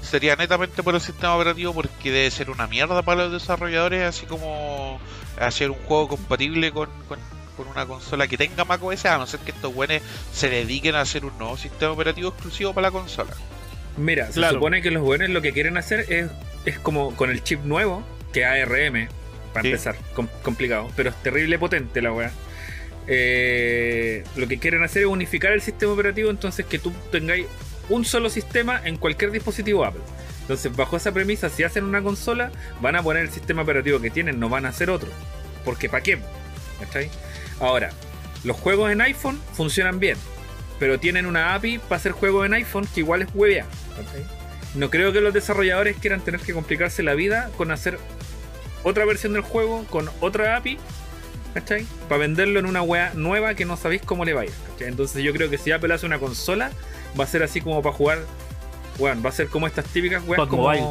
sería netamente por el sistema operativo porque debe ser una mierda para los desarrolladores así como hacer un juego compatible con, con, con una consola que tenga macOS a no ser que estos buenos se dediquen a hacer un nuevo sistema operativo exclusivo para la consola. Mira, se supone que los buenos lo que quieren hacer es, es como con el chip nuevo, que ARM, para Sí. empezar, com- complicado, pero es terrible potente la weá. Eh, lo que quieren hacer es unificar el sistema operativo, entonces que tú tengáis un solo sistema en cualquier dispositivo Apple. Entonces, bajo esa premisa, si hacen una consola, van a poner el sistema operativo que tienen, no van a hacer otro. Porque ¿para qué? ¿Cachai? Ahora, Los juegos en iPhone funcionan bien, pero tienen una API para hacer juegos en iPhone que igual es huevea. ¿cachai? No creo que los desarrolladores quieran tener que complicarse la vida con hacer otra versión del juego con otra API, ¿cachai? Para venderlo en una wea nueva que no sabéis cómo le va a ir, ¿cachai? Entonces yo creo que si Apple hace una consola, va a ser así como para jugar, weón, va a ser como estas típicas weas como... Mobile.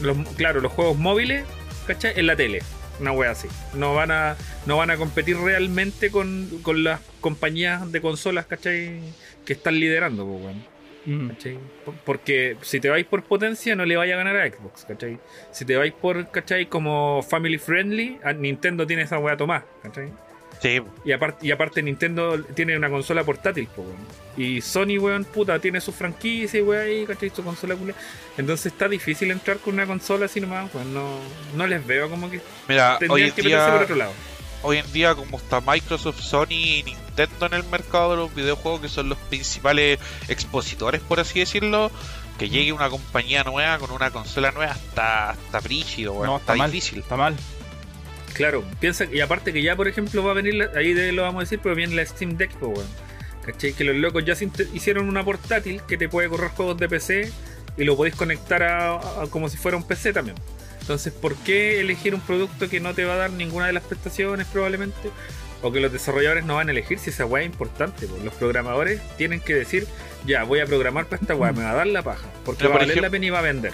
Los, claro, los juegos móviles, ¿cachai? En la tele. Una wea así. No van a, no van a competir realmente con, con las compañías de consolas, ¿cachai? Que están liderando, pues, weón. Mm. Porque si te vais por potencia no le vaya a ganar a Xbox, ¿cachai? Si te vais por, ¿cachai? Como family friendly, a Nintendo tiene esa wea tomada, ¿cachai? Sí, Y aparte, y aparte Nintendo tiene una consola portátil, po, weón. Y Sony, weón, puta, tiene su franquicia, weón, ahí, ¿cachai? Su consola culia. Entonces está difícil entrar con una consola así nomás, weón. No, no les veo como que mira, hoy tendrían en, que meterse por día, otro lado. hoy en día como está Microsoft, Sony y Nintendo en el mercado de los videojuegos, que son los principales expositores, por así decirlo, que llegue una compañía nueva con una consola nueva hasta, hasta brígido, weón, No, está, está mal. difícil. Está mal. Claro, piensa, y aparte que ya, por ejemplo, va a venir, la- ahí de, lo vamos a decir, pero viene la Steam Deck, po, weón. ¿Cachai? Que los locos ya hicieron una portátil que te puede correr juegos de PC y lo podéis conectar a, a- como si fuera un PC también. Entonces, ¿por qué elegir un producto que no te va a dar ninguna de las prestaciones probablemente? O que los desarrolladores no van a elegir si esa weá es importante. po. Los programadores tienen que decir, ya, voy a programar para esta weá, me va a dar la paja. Porque Pero, va a valer la pena y va a vender.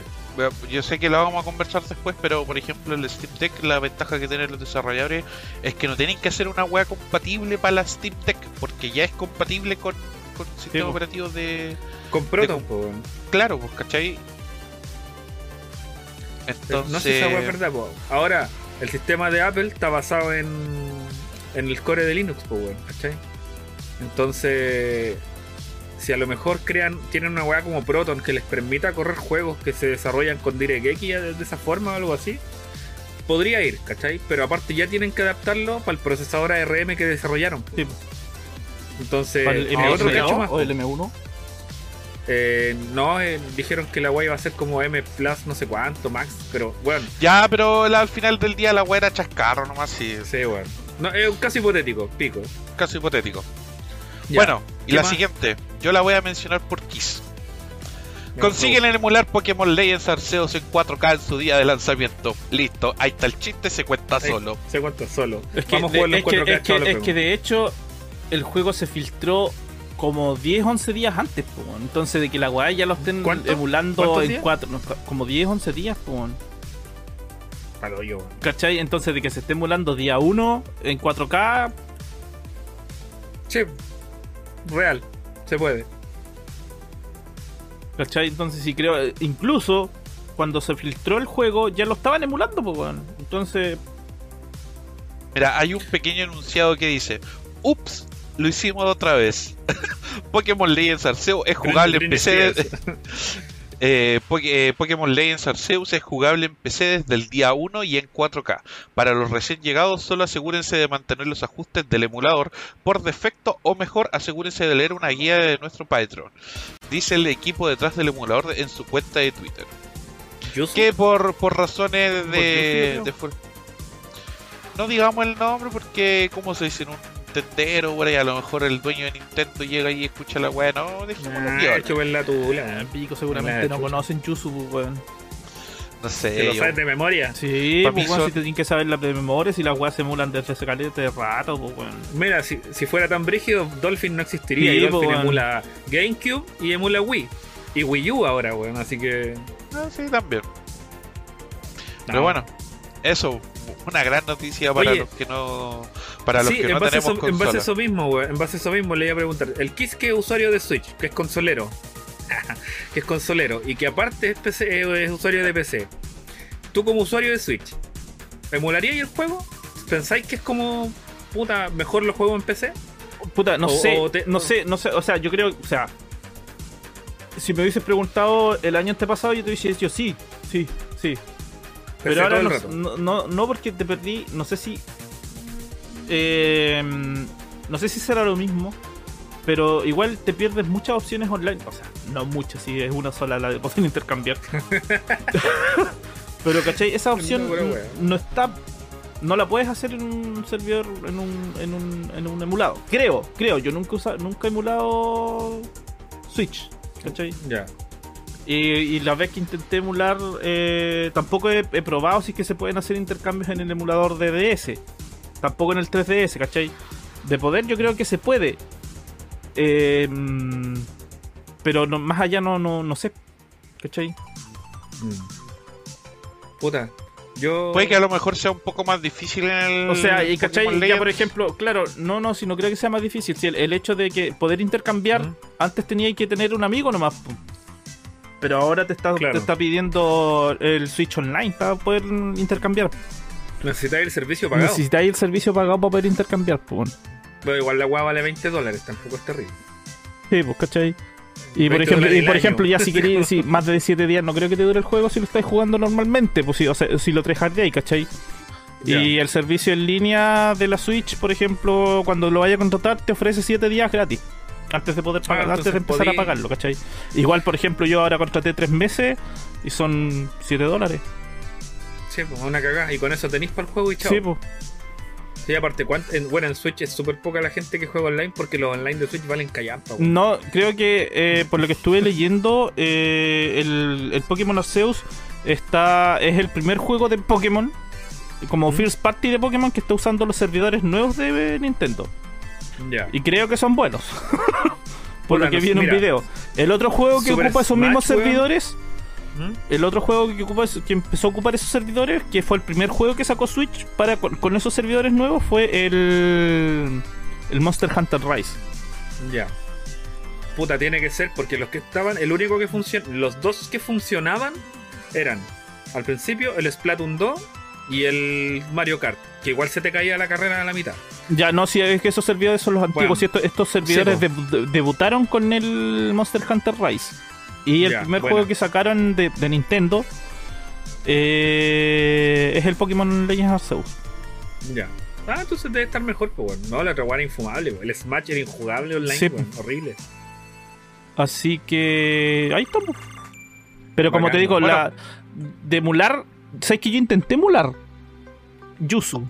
Yo sé que la vamos a conversar después, pero por ejemplo el Steam Deck, la ventaja que tienen los desarrolladores es que no tienen que hacer una wea compatible para la Steam Deck, porque ya es compatible con, con sistemas operativos de... Con Proton, weón. Claro, pues, ¿cachai? Entonces... No sé si esa es verdad, po. Ahora, el sistema de Apple está basado en, en el core de Linux, weón, ¿cachai? Entonces, si a lo mejor crean, tienen una weá como Proton que les permita correr juegos que se desarrollan con DirectX de, de esa forma o algo así, podría ir, ¿cachai? Pero aparte ya tienen que adaptarlo para el procesador ARM que desarrollaron. Sí. Entonces, ¿Para el es M2 otro cacho más. o el M1? Eh, no, eh, dijeron que la weá iba a ser como M Plus no sé cuánto, Max, pero bueno, Ya, pero la- al final del día la wea era chascarro nomás, sí, sí, bueno. No, es un caso hipotético, pico. caso hipotético. Ya. Bueno, y ¿Qué la más? siguiente, yo la voy a mencionar por Kiss. Consiguen emular Pokémon Legends Arceus en 4K en su día de lanzamiento. Listo, ahí está el chiste, se cuenta solo. Se cuenta solo. Es que, Vamos a de, los es, que, 4K, es, que, es que de hecho el juego se filtró como 10, 11 días antes, po, entonces de que la weá ya lo estén ¿Cuánto? emulando ¿Cuántos en días? 4, como 10, 11 días, po. Palo yo. ¿cachai? Entonces de que se esté emulando día 1 en 4K, Sí, real. Se puede. ¿cachai? Entonces sí creo, incluso cuando se filtró el juego ya lo estaban emulando, po, weón. entonces Mira, hay un pequeño enunciado que dice: Ups, lo hicimos otra vez. *laughs* Pokémon Legends Arceus es jugable en PC. *laughs* Eh, eh, Pokémon Legends Arceus es jugable en PC desde el día 1 y en 4K. Para los recién llegados, solo asegúrense de mantener los ajustes del emulador por defecto o mejor, asegúrense de leer una guía de nuestro Patreon. Dice el equipo detrás del emulador en su cuenta de Twitter. Yuzu. Que por, por razones Por de, de No digamos el nombre porque, como se dice en un tendero, por ahí, a lo mejor el dueño de Nintendo llega y escucha la weá. No, dejémoslo Ah, piola. chupen la tula. eh, Pico seguramente no conocen Yuzu, po, weón. No ¿Te sé. lo yo- sabes de memoria? Sí, pues, son- si te tienen que saber la de memoria, si las weas se emulan desde ese calete de rato, pues weón. Mira, si, si fuera tan brígido, Dolphin no existiría. Sí, y po, Dolphin weón. emula GameCube y emula Wii. Y Wii U ahora, weón. Así que. Ah, sí, también. no. Pero bueno, eso, una gran noticia para Oye. los que no para los Sí, que en no base, a tenemos eso, en base a eso mismo, weón. En base a eso mismo le iba a preguntar. El Kiss que es usuario de Switch, que es consolero. *laughs* que es consolero. Y que aparte es, PC, eh, es usuario de PC. Tú como usuario de Switch, ¿emularíais el juego? ¿Pensáis que es como puta mejor los juegos en PC? Puta, no O- sé, o te- no sé, no sé, o sea, yo creo, o sea, si me hubieses preguntado el año antepasado, yo te hubiese dicho sí, sí, sí. Pero PC ahora no, no, no porque te perdí, no sé si. Eh, no sé si será lo mismo, pero igual te pierdes muchas opciones online. O sea, no muchas, si es una sola la de poder *laughs* intercambiar. pero, ¿cachai? Esa *laughs* opción No, no está no la puedes hacer en un servidor, en un, en un, en un emulado. Creo, creo. Yo nunca, usa, nunca he emulado Switch. ¿Cachai? Ya. Y, y la vez que intenté emular, eh, tampoco he, he probado si es que se pueden hacer intercambios en el emulador de DS. Tampoco en el 3DS, ¿cachai? De poder yo creo que se puede. Eh, pero no- más allá no, no, no sé. ¿Cachai? Mm. Puta. Yo. Puede que a lo mejor sea un poco más difícil en el. O sea, y ¿cachai? Ya por ejemplo, claro, no, no, si no creo que sea más difícil. Si el, el hecho de que poder intercambiar, antes tenía que tener un amigo nomás. Pero ahora te está, Claro. te está pidiendo el Switch Online para poder intercambiar. Necesitáis el servicio pagado. Necesitáis el servicio pagado para poder intercambiar, pues. Pero igual la weá vale 20 dólares, tampoco es terrible. Sí, pues, ¿cachai? Y por 20 ejemplo, y por ejemplo ya si queréis, *laughs* si más de 7 días, no creo que te dure el juego si lo estáis jugando normalmente, pues si, o sea, si lo ¿cachai? Ya. Y el servicio en línea de la Switch, por ejemplo, cuando lo vaya a contratar, te ofrece 7 días gratis. Antes de poder pagar, Ah, antes de empezar a pagarlo, ¿cachai? Igual, por ejemplo, yo ahora contraté 3 meses y son 7 dólares. Sí, pues una cagada. Y con eso tenéis para el juego y chao. Sí, pues. Sí, aparte, ¿cuánto- en, bueno, en Switch es súper poca la gente que juega online porque los online de Switch valen callampa. No, creo que eh, por lo que estuve leyendo, eh, el, el Pokémon Arceus está es el primer juego de Pokémon, como first party de Pokémon, que está usando los servidores nuevos de Nintendo. Ya. Y creo que son buenos. *laughs* por lo que no vi en un video. El otro juego que Super ocupa esos mismos weón. ¿Mm? el otro juego que, empezó a ocupar esos servidores, que fue el primer juego que sacó Switch para con, esos servidores nuevos, fue el, el Monster Hunter Rise. Ya. Puta, tiene que ser porque los que estaban, el único que funciona, los dos que funcionaban eran al principio el Splatoon 2 y el Mario Kart, que igual se te caía la carrera a la mitad. Ya, no, si es que esos servidores son los antiguos. Bueno. y estos, estos servidores Sí, debutaron con el Monster Hunter Rise. Y el primer bueno. juego que sacaron de, de Nintendo eh, es el Pokémon Legends Arceus. Ya. Ah, entonces debe estar mejor, pues bueno. No, la otra era infumable. El Smash era injugable online, Sí. weón. Horrible. Así que ahí estamos. Pero como te digo, Bueno. la de emular, ¿sabes que yo intenté emular Yuzu?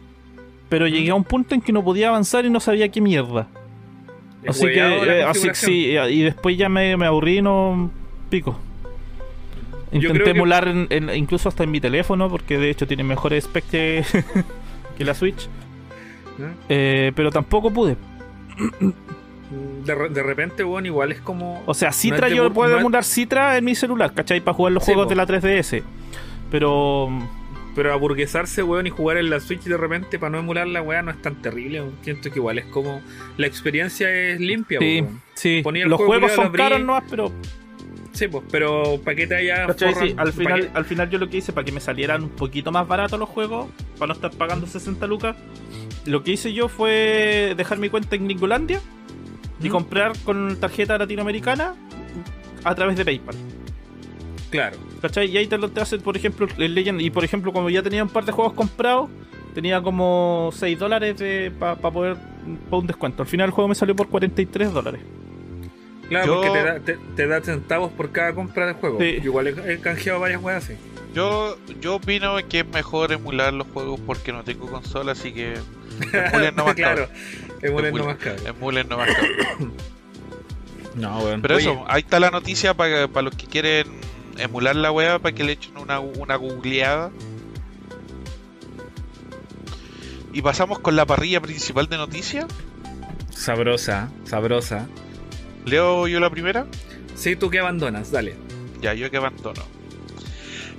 Pero llegué a un punto en que no podía avanzar y no sabía qué mierda. Así que, eh, así que sí, y después ya me, me aburrí y no pico. Intenté que- emular en- en- incluso hasta en mi teléfono, porque de hecho tiene mejores specs que, *laughs* que la Switch. ¿Eh? Eh, pero tampoco pude. De, de repente, weón, igual es como. O sea, Citra yo puedo no es- emular Citra en mi celular, ¿cachai? Para jugar los Sí, juegos po. de la 3DS. Pero Pero aburguesarse, weón, y jugar en la Switch de repente para no emular la weá no es tan terrible. weón. Siento que igual es como. La experiencia es limpia, sí, weón. sí. Los juego, juegos son caros nomás, pero Sí, pues, pero ¿para qué te haya forran- Sí, al, pa' final, al final yo lo que hice para que me salieran un poquito más baratos los juegos, para no estar pagando 60 lucas, lo que hice yo fue dejar mi cuenta en Gringolandia y ¿Mm? comprar con tarjeta latinoamericana a través de PayPal. Claro. ¿Cachai? Y ahí te lo te hacen, por ejemplo, el Legend. Y por ejemplo, como ya tenía un par de juegos comprados, tenía como 6 dólares para poder para un descuento. Al final el juego me salió por 43 dólares. Claro, Yo- porque te da, te, te da centavos por cada compra de juego. Sí. Yo igual he, he canjeado varias weas así. Yo, yo opino que es mejor emular los juegos porque no tengo consola, así que emulen *laughs* nomás claro. cabrón. Emulen Emulen. nomás cabrón. Emulen nomás cabrón. *coughs* No, weón. Pero Oye, eso, ahí está la noticia para los que quieren emular la wea, para que le echen una, una googleada. Y pasamos con la parrilla principal de noticias. Sabrosa, sabrosa. Leo yo la primera. Sí, tú que abandonas, dale. Ya, yo que abandono.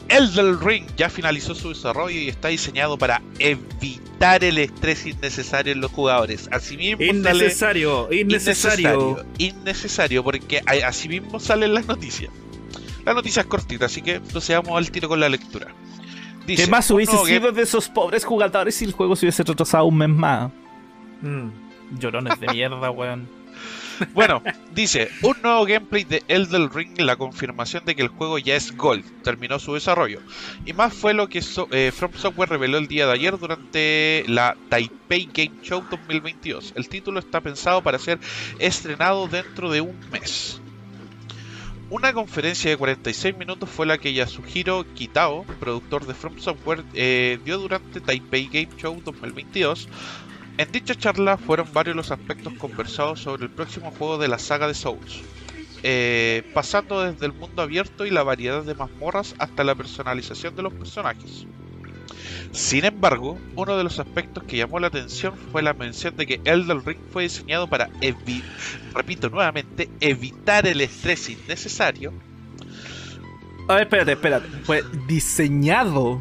Elden Ring ya finalizó su desarrollo y está diseñado para evitar el estrés innecesario en los jugadores. Asimismo, sale- Innecesario, innecesario. innecesario, innecesario, porque a- asimismo salen las noticias. La noticia es cortita, así que procedamos al tiro con la lectura. Dice, ¿Qué más hubiese sido de esos pobres jugadores si el juego se hubiese retrasado un mes más? Mm. Llorones de mierda, weón. Bueno, dice, un nuevo gameplay de Elden Ring, la confirmación de que el juego ya es Gold, terminó su desarrollo. Y más fue lo que so- eh, From Software reveló el día de ayer durante la Taipei Game Show 2022. El título está pensado para ser estrenado dentro de un mes. Una conferencia de 46 minutos fue la que Yasuhiro Kitao, productor de From Software, eh, dio durante Taipei Game Show 2022. En dicha charla fueron varios los aspectos conversados sobre el próximo juego de la saga de Souls, eh, pasando desde el mundo abierto y la variedad de mazmorras hasta la personalización de los personajes. Sin embargo, uno de los aspectos que llamó la atención fue la mención de que Elden Ring fue diseñado para, repito nuevamente, evitar el estrés innecesario. A ver, espérate, espérate. Fue diseñado.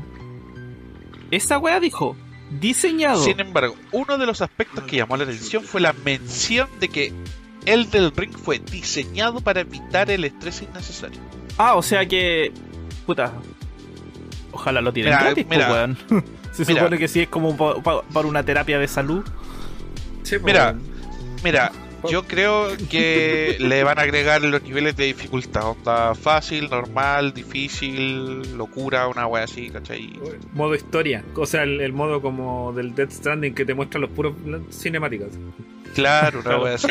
Esa wea dijo. Diseñado. Sin embargo, uno de los aspectos que llamó la atención fue la mención de que Elden Ring fue diseñado para evitar el estrés innecesario. Ah, o sea que. Puta. Ojalá lo tiren Mira, gratis, po, mira. weón. *laughs* Se Mira. supone que sí es como pa- pa- para una terapia de salud. Sí, pues, Mira. Mira, yo creo que *laughs* le van a agregar los niveles de dificultad. Onda fácil, normal, difícil, locura, una wea así, ¿cachai? modo historia. O sea, el, el modo como del Death Stranding que te muestra los puros cinemáticas. Claro, una wea *laughs* así.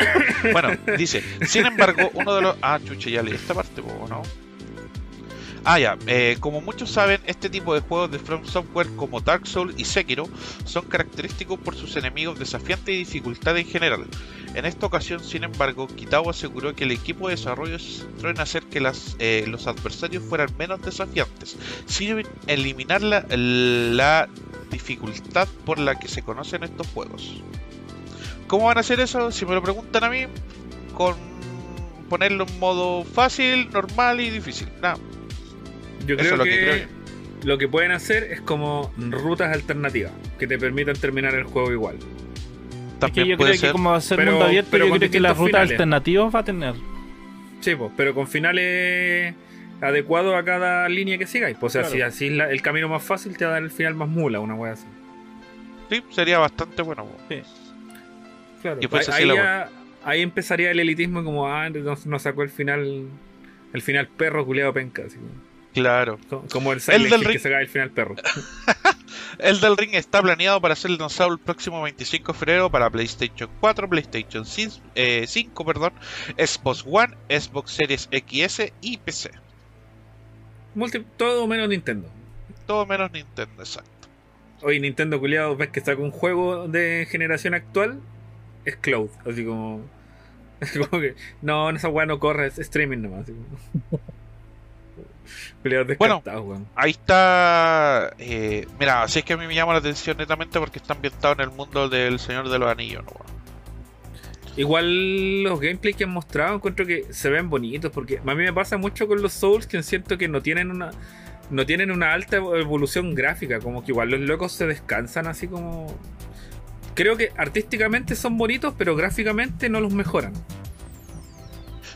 Bueno, dice, sin embargo, uno de los... Ah, chucha, ya leí esta parte, ¿no? Ah, ya. eh, como muchos saben, este tipo de juegos de From Software como Dark Souls y Sekiro son característicos por sus enemigos desafiantes y dificultad en general. En esta ocasión, sin embargo, Kitao aseguró que el equipo de desarrollo se centró en hacer que las, eh, los adversarios fueran menos desafiantes, sin eliminar la, la dificultad por la que se conocen estos juegos. ¿Cómo van a hacer eso? Si me lo preguntan a mí, con ponerlo en modo fácil, normal y difícil. Nada. Yo Eso creo es lo que, que creo lo que pueden hacer es como rutas alternativas que te permitan terminar el juego igual. Es que También yo puede creo ser. que como va a ser Pero- mundo abierto, pero yo con creo que las rutas finales. alternativas va a tener. Sí, pues, pero con finales adecuados a cada línea que sigáis. Pues, o sea, Claro. si así es la- el camino más fácil te va a dar el final más mula, una wea así. Sí, sería bastante bueno. po. Claro. Y pues ahí, así ahí la ya- ahí empezaría el elitismo como, ah, nos, nos sacó el final, el final perro culeado penca. Así, como- Claro. como, el El del Hill que Ring- sacaba el final perro. *laughs* El del Ring está planeado para ser lanzado el próximo 25 de febrero para PlayStation 4, PlayStation 5, eh, 5, perdón, Xbox One, Xbox Series XS y PC. Multi- todo menos Nintendo. Todo menos Nintendo, exacto. Oye, Nintendo culiado, ves que saca un juego de generación actual, es Cloud, así como. *laughs* como que, no, esa weá no corre, es streaming nomás. Así como. *laughs* Bueno. weón. Ahí está. eh, mira, así es que a mí me llama la atención netamente porque está ambientado en el mundo del Señor de los Anillos. ¿no? Igual los gameplays que han mostrado encuentro que se ven bonitos porque a mí me pasa mucho con los Souls que siento que no tienen una no tienen una alta evolución gráfica, como que igual los locos se descansan así como creo que artísticamente son bonitos, pero gráficamente no los mejoran.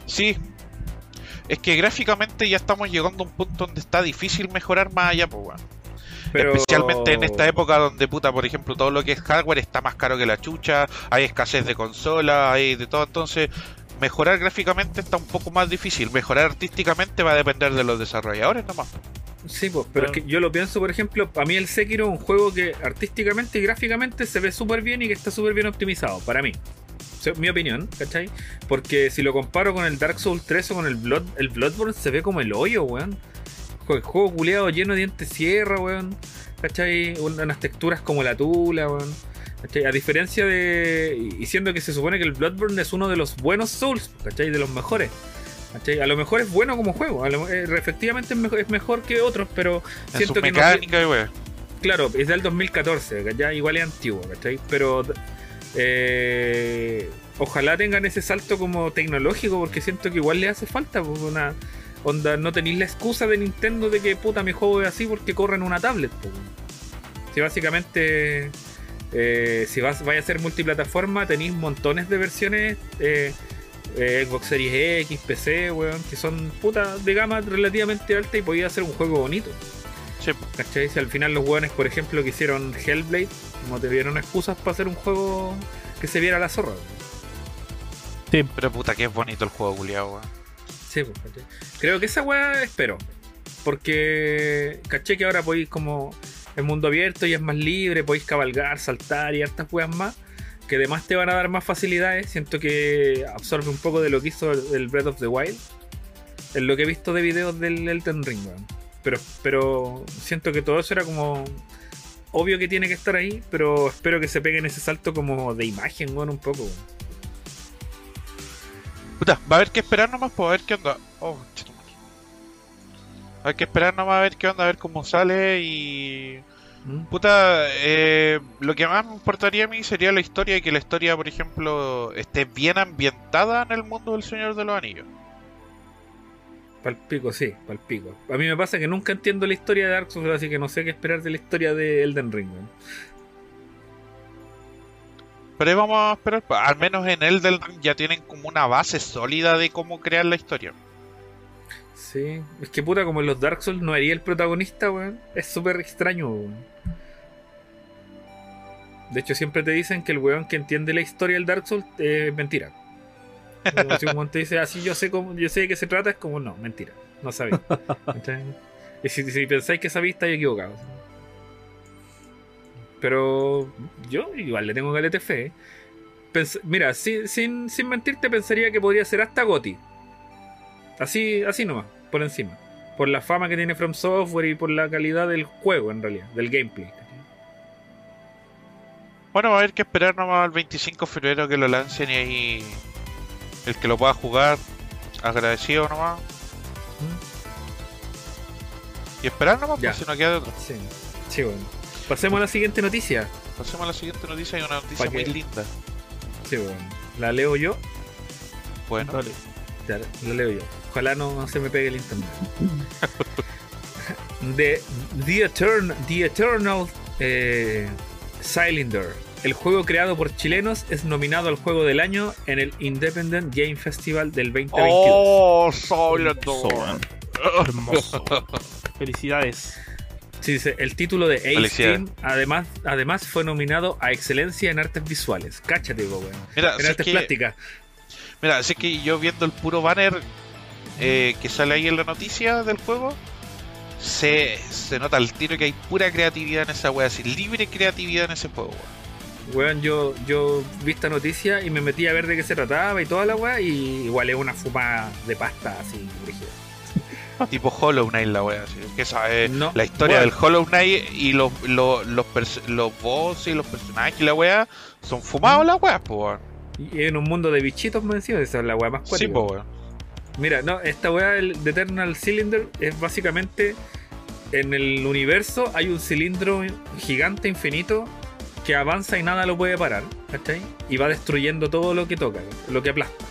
Sí. Es que gráficamente ya estamos llegando a un punto donde está difícil mejorar más allá, pues. Pero Especialmente en esta época donde, puta, por ejemplo, todo lo que es hardware está más caro que la chucha, hay escasez de consolas, hay de todo, entonces mejorar gráficamente está un poco más difícil, mejorar artísticamente va a depender de los desarrolladores nomás. Sí, pues, pero es que yo lo pienso, por ejemplo, a mí el Sekiro es un juego que artísticamente y gráficamente se ve súper bien y que está súper bien optimizado, para mí. Mi opinión, ¿cachai? Porque si lo comparo con el Dark Souls 3 o con el Blood, el Bloodborne se ve como el hoyo, weón. El juego culeado lleno de dientes sierra, weón. ¿Cachai? Un- Unas texturas como la tula, weón. ¿Cachai? A diferencia de. Y siendo que se supone que el Bloodborne es uno de los buenos Souls, ¿cachai? De los mejores. ¿cachai? A lo mejor es bueno como juego. A lo- eh, efectivamente es mejor, es mejor que otros, pero En su siento que no. mecánica weón. Claro, es del 2014, ¿cachai? Igual es antiguo, ¿cachai? Pero eh, ojalá tengan ese salto como tecnológico, porque siento que igual le hace falta pues, una onda. No tenéis la excusa de Nintendo de que puta mi juego es así porque corre en una tablet. pues. Si básicamente, eh, si vas, vaya a ser multiplataforma, tenéis montones de versiones. eh, Xbox Series X, PC, weón, que son puta de gama relativamente alta y podía hacer un juego bonito. Sí, ¿Cachai? Si al final los hueones, por ejemplo, que hicieron Hellblade, no te dieron excusas para hacer un juego que se viera la zorra. pero puta que es bonito el juego, culiao, weón. Sí, pues, ¿cachai? Creo que esa weá espero. Porque caché que ahora podéis como el mundo abierto y es más libre, podéis cabalgar, saltar y hartas weas más. Que además te van a dar más facilidades. Siento que absorbe un poco de lo que hizo el el Breath of the Wild. Es lo que he visto de videos del Elden Ring, weón. Pero, pero siento que todo eso era como. Obvio que tiene que estar ahí, pero espero que se peguen ese salto como de imagen, weón, un poco. Puta, va a haber que esperar nomás para ver qué onda. Oh, a haber que esperar nomás a ver qué onda, a ver cómo sale y. ¿Mm? Puta, eh, lo que más me importaría a mí sería la historia y que la historia, por ejemplo, esté bien ambientada en el mundo del Señor de los Anillos. Palpico, sí, palpico. A mí me pasa que nunca entiendo la historia de Dark Souls, así que no sé qué esperar de la historia de Elden Ring, weón. Pero ahí vamos a esperar, al menos en Elden Ring ya tienen como una base sólida de cómo crear la historia. Sí, es que puta, como en los Dark Souls no haría el protagonista, weón. Es súper extraño, weón. De hecho, siempre te dicen que el weón que entiende la historia del Dark Souls es mentira. Como Si un weón te dice así, yo sé cómo, yo sé de qué se trata, es como no, mentira. No sabía. *laughs* ¿Cachai? Y si, si pensáis que sabéis, estáis equivocados. Pero yo igual le tengo galete fe. ¿eh? Pens- mira, sin, sin, sin mentirte, pensaría que podría ser hasta Goti. Así, así nomás, por encima. Por la fama que tiene From Software y por la calidad del juego, en realidad, del gameplay. Bueno, va a haber que esperar nomás al 25 de febrero que lo lancen y ahí el que lo pueda jugar, agradecido nomás. Y esperar nomás, Ya. pues, si no queda de otra. Sí, sí, bueno. Pasemos a la siguiente noticia. Pasemos a la siguiente noticia, hay una noticia muy linda. Sí, bueno. La leo yo. Bueno, Dale. Ya, la leo yo. Ojalá no se me pegue el internet. *laughs* The, The, Etern- The Eternal eh, Cylinder. El juego creado por chilenos es nominado al juego del año en el Independent Game Festival del 2022. ¡Oh, Silent Hermoso, Hermoso. *laughs* Felicidades. Sí, dice, el título de Ace. Team además, además fue nominado a Excelencia en Artes Visuales. Cáchate, weón. Mira, En si es artes que, plásticas. mira, así que yo viendo el puro banner eh, que sale ahí en la noticia del juego, se, se nota al tiro que hay pura creatividad en esa wea, así, libre creatividad en ese juego, weón. Weón, yo, yo vi esta noticia y me metí a ver de qué se trataba y toda la weá, y igual es una fumada de pasta así, brígida. *laughs* Tipo Hollow Knight la wea, así. Que esa es No, la historia del Hollow Knight y los, los, los, los boss y los personajes y la wea son fumados las weas, po weón. Y en un mundo de bichitos me decía, esa es la weá más Sí, cuática. po weón. Mira, no, esta weá el de Eternal Cylinder es básicamente en el universo hay un cilindro gigante infinito que avanza y nada lo puede parar, ¿cachai? Y va destruyendo todo lo que toca, lo que aplasta.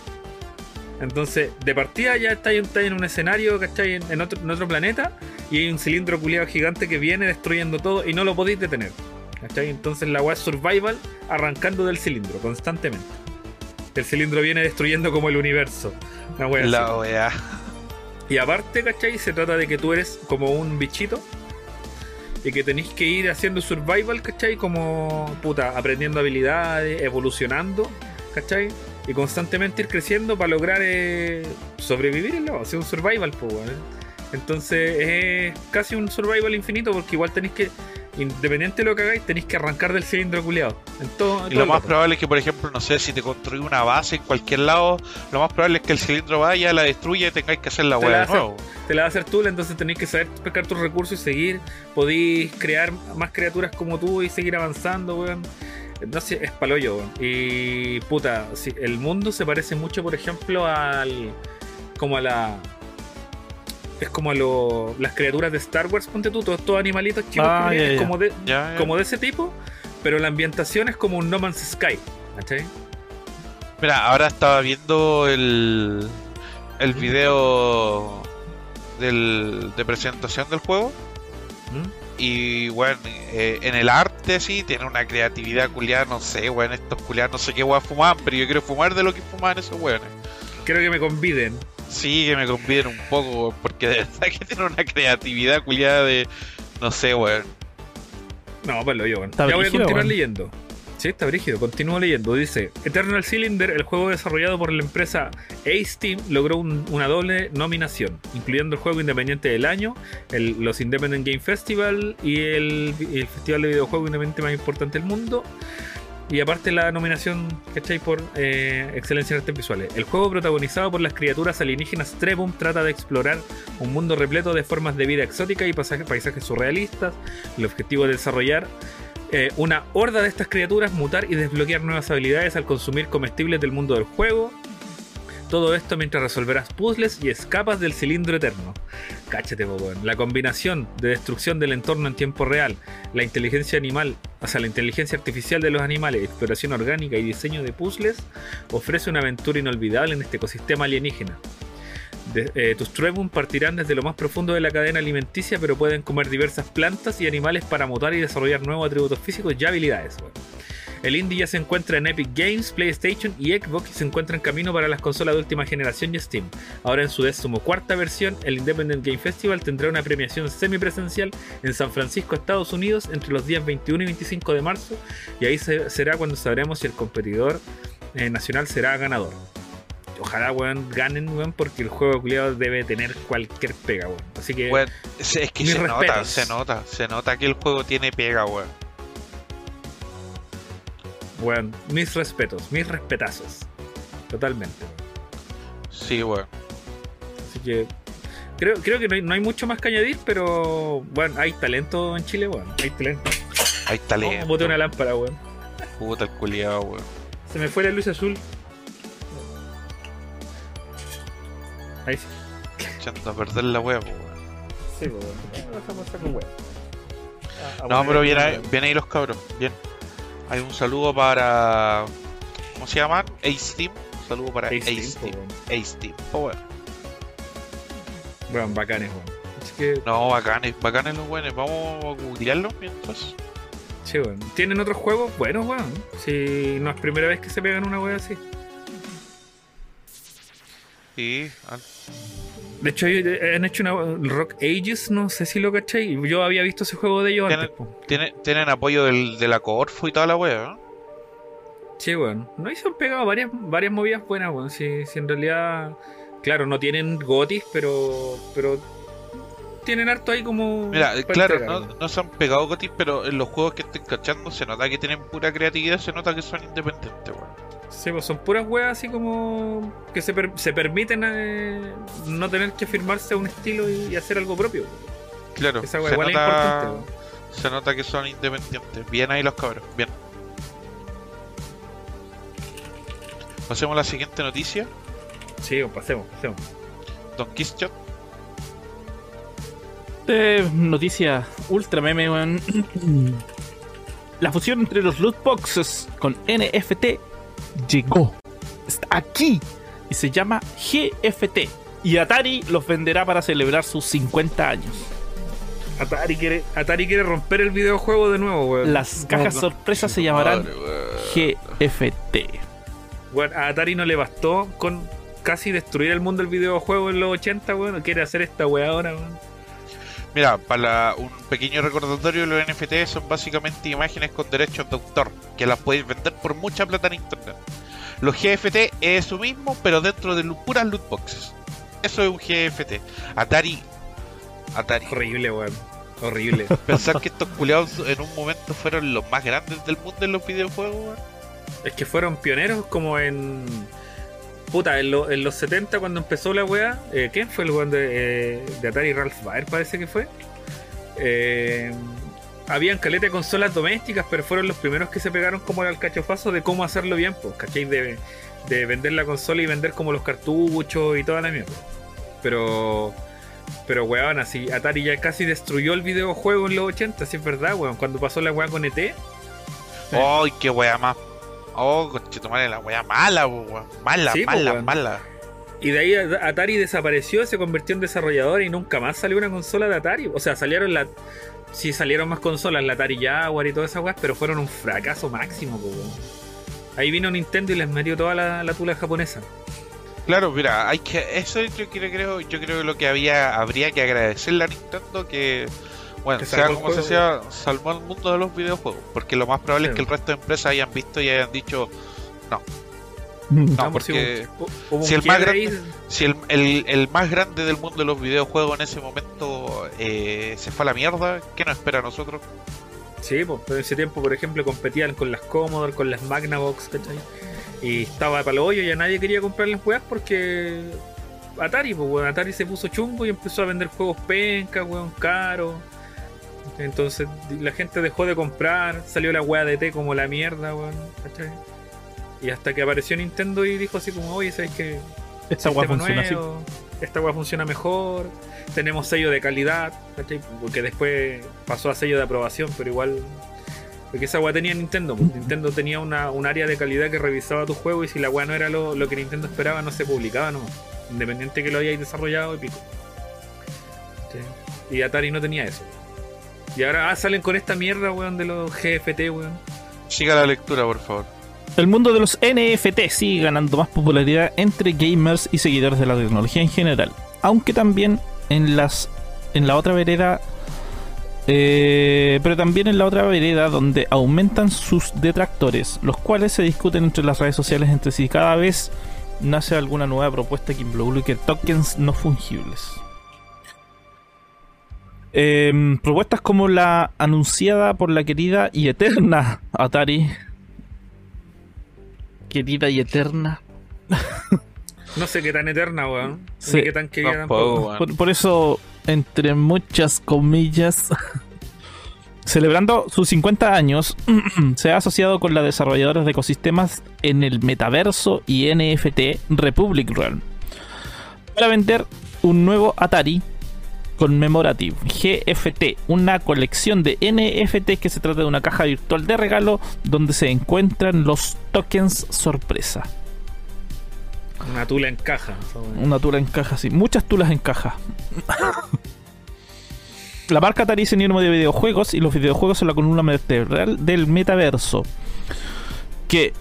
Entonces, de partida ya está en, en un escenario, ¿cachai? En, en otro, en otro planeta y hay un cilindro culiado gigante que viene destruyendo todo y no lo podéis detener. ¿Cachai? Entonces la weá es survival arrancando del cilindro constantemente. El cilindro viene destruyendo como el universo. Una wea así. La wea. Y aparte, ¿cachai? Se trata de que tú eres como un bichito y que tenéis que ir haciendo survival, ¿cachai? Como puta, aprendiendo habilidades, evolucionando, ¿cachai? Y constantemente ir creciendo para lograr eh, sobrevivir en la hacer un survival, pues. Entonces es casi un survival infinito porque igual tenéis que, independiente de lo que hagáis, tenéis que arrancar del cilindro culiado. Y lo más rato. probable es que, por ejemplo, no sé, si te construís una base en cualquier lado, lo más probable es que el cilindro vaya, la destruya y tengáis que hacer la la de nuevo. te la va a hacer tú, entonces tenéis que saber pescar tus recursos y seguir. Podéis crear más criaturas como tú y seguir avanzando, weón. No sé, es paloyo, weón. Y puta, sí, el mundo se parece mucho, por ejemplo, al. como a la. Es como a lo, las criaturas de Star Wars, ponte tú, todos estos animalitos chicos Ah, que es como de, como de ese tipo, pero la ambientación es como un No Man's Sky, ¿cachai? Mira, ahora estaba viendo el, el video del, de presentación del juego. ¿Mm? Y bueno, eh, en el arte sí, tiene una creatividad culiada, no sé, weón, estos culiados no sé qué weón fumaban, pero yo quiero fumar de lo que fumaban esos weones. Quiero que me conviden. Sí, que me conviden un poco, weón, porque de verdad que tiene una creatividad culiada de, no sé, weón. No, pues lo yo, weón. Ya voy a continuar weón. leyendo. Sí, está brígido. Continúo leyendo. Dice: Eternal Cylinder, el juego desarrollado por la empresa Ace Team, logró un- una doble nominación, incluyendo el juego independiente del año, el- los Independent Game Festival y el, el festival de videojuego independiente más importante del mundo. Y aparte la nominación, ¿cachai? Por eh, excelencia en artes visuales. El juego protagonizado por las criaturas alienígenas Trebum trata de explorar un mundo repleto de formas de vida exótica y paisajes surrealistas. El objetivo es desarrollar eh, una horda de estas criaturas, mutar y desbloquear nuevas habilidades al consumir comestibles del mundo del juego. Todo esto mientras resolverás puzzles y escapas del cilindro eterno. Cáchate, po, weón. La combinación de destrucción del entorno en tiempo real, la inteligencia animal, o sea, la inteligencia artificial de los animales, exploración orgánica y diseño de puzzles ofrece una aventura inolvidable en este ecosistema alienígena. Eh, tus Trebum partirán desde lo más profundo de la cadena alimenticia, pero pueden comer diversas plantas y animales para mutar y desarrollar nuevos atributos físicos y habilidades. El indie ya se encuentra en Epic Games, PlayStation y Xbox y se encuentra en camino para las consolas de última generación y Steam. Ahora en su decimocuarta versión, el Independent Game Festival tendrá una premiación semipresencial en San Francisco, Estados Unidos, entre los días 21 y 25 de marzo, y ahí se- será cuando sabremos si el competidor eh, nacional será ganador. Ojalá, weón, ganen, weón, porque el juego culiado debe tener cualquier pega, weón. Así que, Weón, es, que se nota, se nota, se nota que el juego tiene pega, weón. Weón, mis respetos, mis respetazos. Totalmente. Sí, weón. Así que creo, creo que no hay, no hay mucho más que añadir, pero bueno, hay talento en Chile, weón. Hay talento. Hay Oh, talento. boté una lámpara, weón. Puta el culiado, weón. Se me fue la luz azul. Ahí sí. Echando a perder la weá, weón. Sí, weón. Ah, No, bueno, pero bien ahí, bien ahí los cabros. Bien. Hay un saludo para. ¿Cómo se llaman? Ace Team. Un saludo para Ace Ace, Team, po, Team. weón. Ace Team. Oh, weón. Weón, bacanes. Así que, No, bacanes, bacanes los buenos. Vamos a googlearlos mientras. sí, weón. ¿Tienen otros juegos? Buenos, weón. Si no es primera vez que se pegan una weón así. Sí, De hecho, eh, han hecho una Rock Ages, no sé si lo cachai. Yo había visto ese juego de ellos Tienen- antes, po. tienen, tienen apoyo del, de la Corfo y toda la weá, ¿no? Sí, weón. No, y se han pegado varias, varias movidas buenas, weón. Si, si en realidad, claro, no tienen gotis, pero, pero tienen harto ahí como. Mira, claro, entregar, no, no se han pegado gotis, pero en los juegos que estoy cachando se nota que tienen pura creatividad, se nota que son independientes, weón. Sí, pues son puras weas así como que se, per- se permiten eh, no tener que firmarse a un estilo y, y hacer algo propio. Claro, Esa wea se igual es nota, importante, se nota que son independientes. Bien ahí los cabros, bien. Pasemos a la siguiente noticia. Sí, pasemos, pasemos. Don Kischot. Eh, noticia ultra meme, weón. *clears throat* La fusión entre los loot boxes con NFT llegó. Está aquí. Y se llama GFT. Y Atari los venderá para celebrar sus 50 años. Atari quiere, Atari quiere romper el videojuego de nuevo, weón. Las cajas No, no. sorpresas se llamarán Madre. GFT. A Atari no le bastó con casi destruir el mundo del videojuego en los 80, weón. Quiere hacer esta wea ahora, weón. Mira, para un pequeño recordatorio, los NFT son básicamente imágenes con derechos de autor, que las podéis vender por mucha plata en internet. Los GFT es eso mismo, pero dentro de puras loot boxes. Eso es un GFT. Atari. Atari. Horrible, weón. Horrible. *laughs* Pensar que estos culiados en un momento fueron los más grandes del mundo en los videojuegos, weón. es que fueron pioneros como en. Puta, en, lo- en los 70 cuando empezó la wea. eh, ¿Quién fue el weón de, eh, de Atari? Ralph Baer parece que fue. Eh, habían caleta de consolas domésticas, pero fueron los primeros que se pegaron como al cachofazo de cómo hacerlo bien, pues, ¿cachai? De, de vender la consola y vender como los cartuchos y toda la mierda. Pero. Pero weón, así, Atari ya casi destruyó el videojuego en los 80, si es verdad, weón. Cuando pasó la weá con ET, ¡Ay, qué wea más! ¡Oh, conchetumare, la wea mala, weón! Mala, Sí, mala, weón. mala. Y de ahí Atari desapareció, se convirtió en desarrollador y nunca más salió una consola de Atari. O sea, salieron la. Sí, salieron más consolas, la Atari Jaguar y todas esas weas, pero fueron un fracaso máximo, weón. Ahí vino Nintendo y les metió toda la, la tula japonesa. Claro, mira, hay que eso yo creo, creo yo creo que lo que había habría que agradecerle a Nintendo que bueno, sea como se sea, salvó el mundo de los videojuegos, porque lo más probable Sí. es que el resto de empresas hayan visto y hayan dicho, no, si porque si el más ahí, si el, el, el más grande del mundo de los videojuegos en ese momento eh, se fue a la mierda, ¿qué nos espera a nosotros? Sí, pues, pero en ese tiempo, por ejemplo, competían con las Commodore, con las Magnavox, ¿cachai? Y estaba para lo hoyo, ya nadie quería comprar las weas porque Atari, pues, weón. Atari se puso chumbo y empezó a vender juegos penca, weón, caro. Entonces la gente dejó de comprar, salió la wea de T como la mierda, weón, ¿cachai? Y hasta que apareció Nintendo y dijo así como, oye, ¿sabes qué? Esta weá funciona así. Esta weá funciona mejor. Tenemos sello de calidad, ¿cachai? Porque después pasó a sello de aprobación, pero igual. Porque esa weá tenía Nintendo. pues. Nintendo tenía una, un área de calidad que revisaba tu juego y si la weá no era lo, lo que Nintendo esperaba, no se publicaba nomás. Independiente que lo hayáis desarrollado y pico. Y Atari no tenía eso. Y ahora ah, salen con esta mierda, weón, de los GFT, weón. Siga la lectura, por favor. El mundo de los NFT sigue ganando más popularidad entre gamers y seguidores de la tecnología en general, aunque también en las en la otra vereda eh, pero también en la otra vereda donde aumentan sus detractores, los cuales se discuten entre las redes sociales entre sí. Cada vez nace alguna nueva propuesta que involucre tokens no fungibles. Em, propuestas como la anunciada por la querida y eterna Atari. Querida y eterna. *laughs* No sé qué tan eterna, weón. Sí. Ni qué tan querida Tampoco, tampoco. weón. Por, por eso, entre muchas comillas, *laughs* celebrando sus 50 años, *clears throat* se ha asociado con la desarrolladora de ecosistemas en el metaverso y NFT Republic Realm para vender un nuevo Atari Commemorative GFT, una colección de NFT que se trata de una caja virtual de regalo donde se encuentran los tokens sorpresa. Una tula en caja. Una tula en caja, sí. Muchas tulas en caja. La marca Atari es sinónimo de videojuegos y los videojuegos son la columna vertebral del metaverso. Que.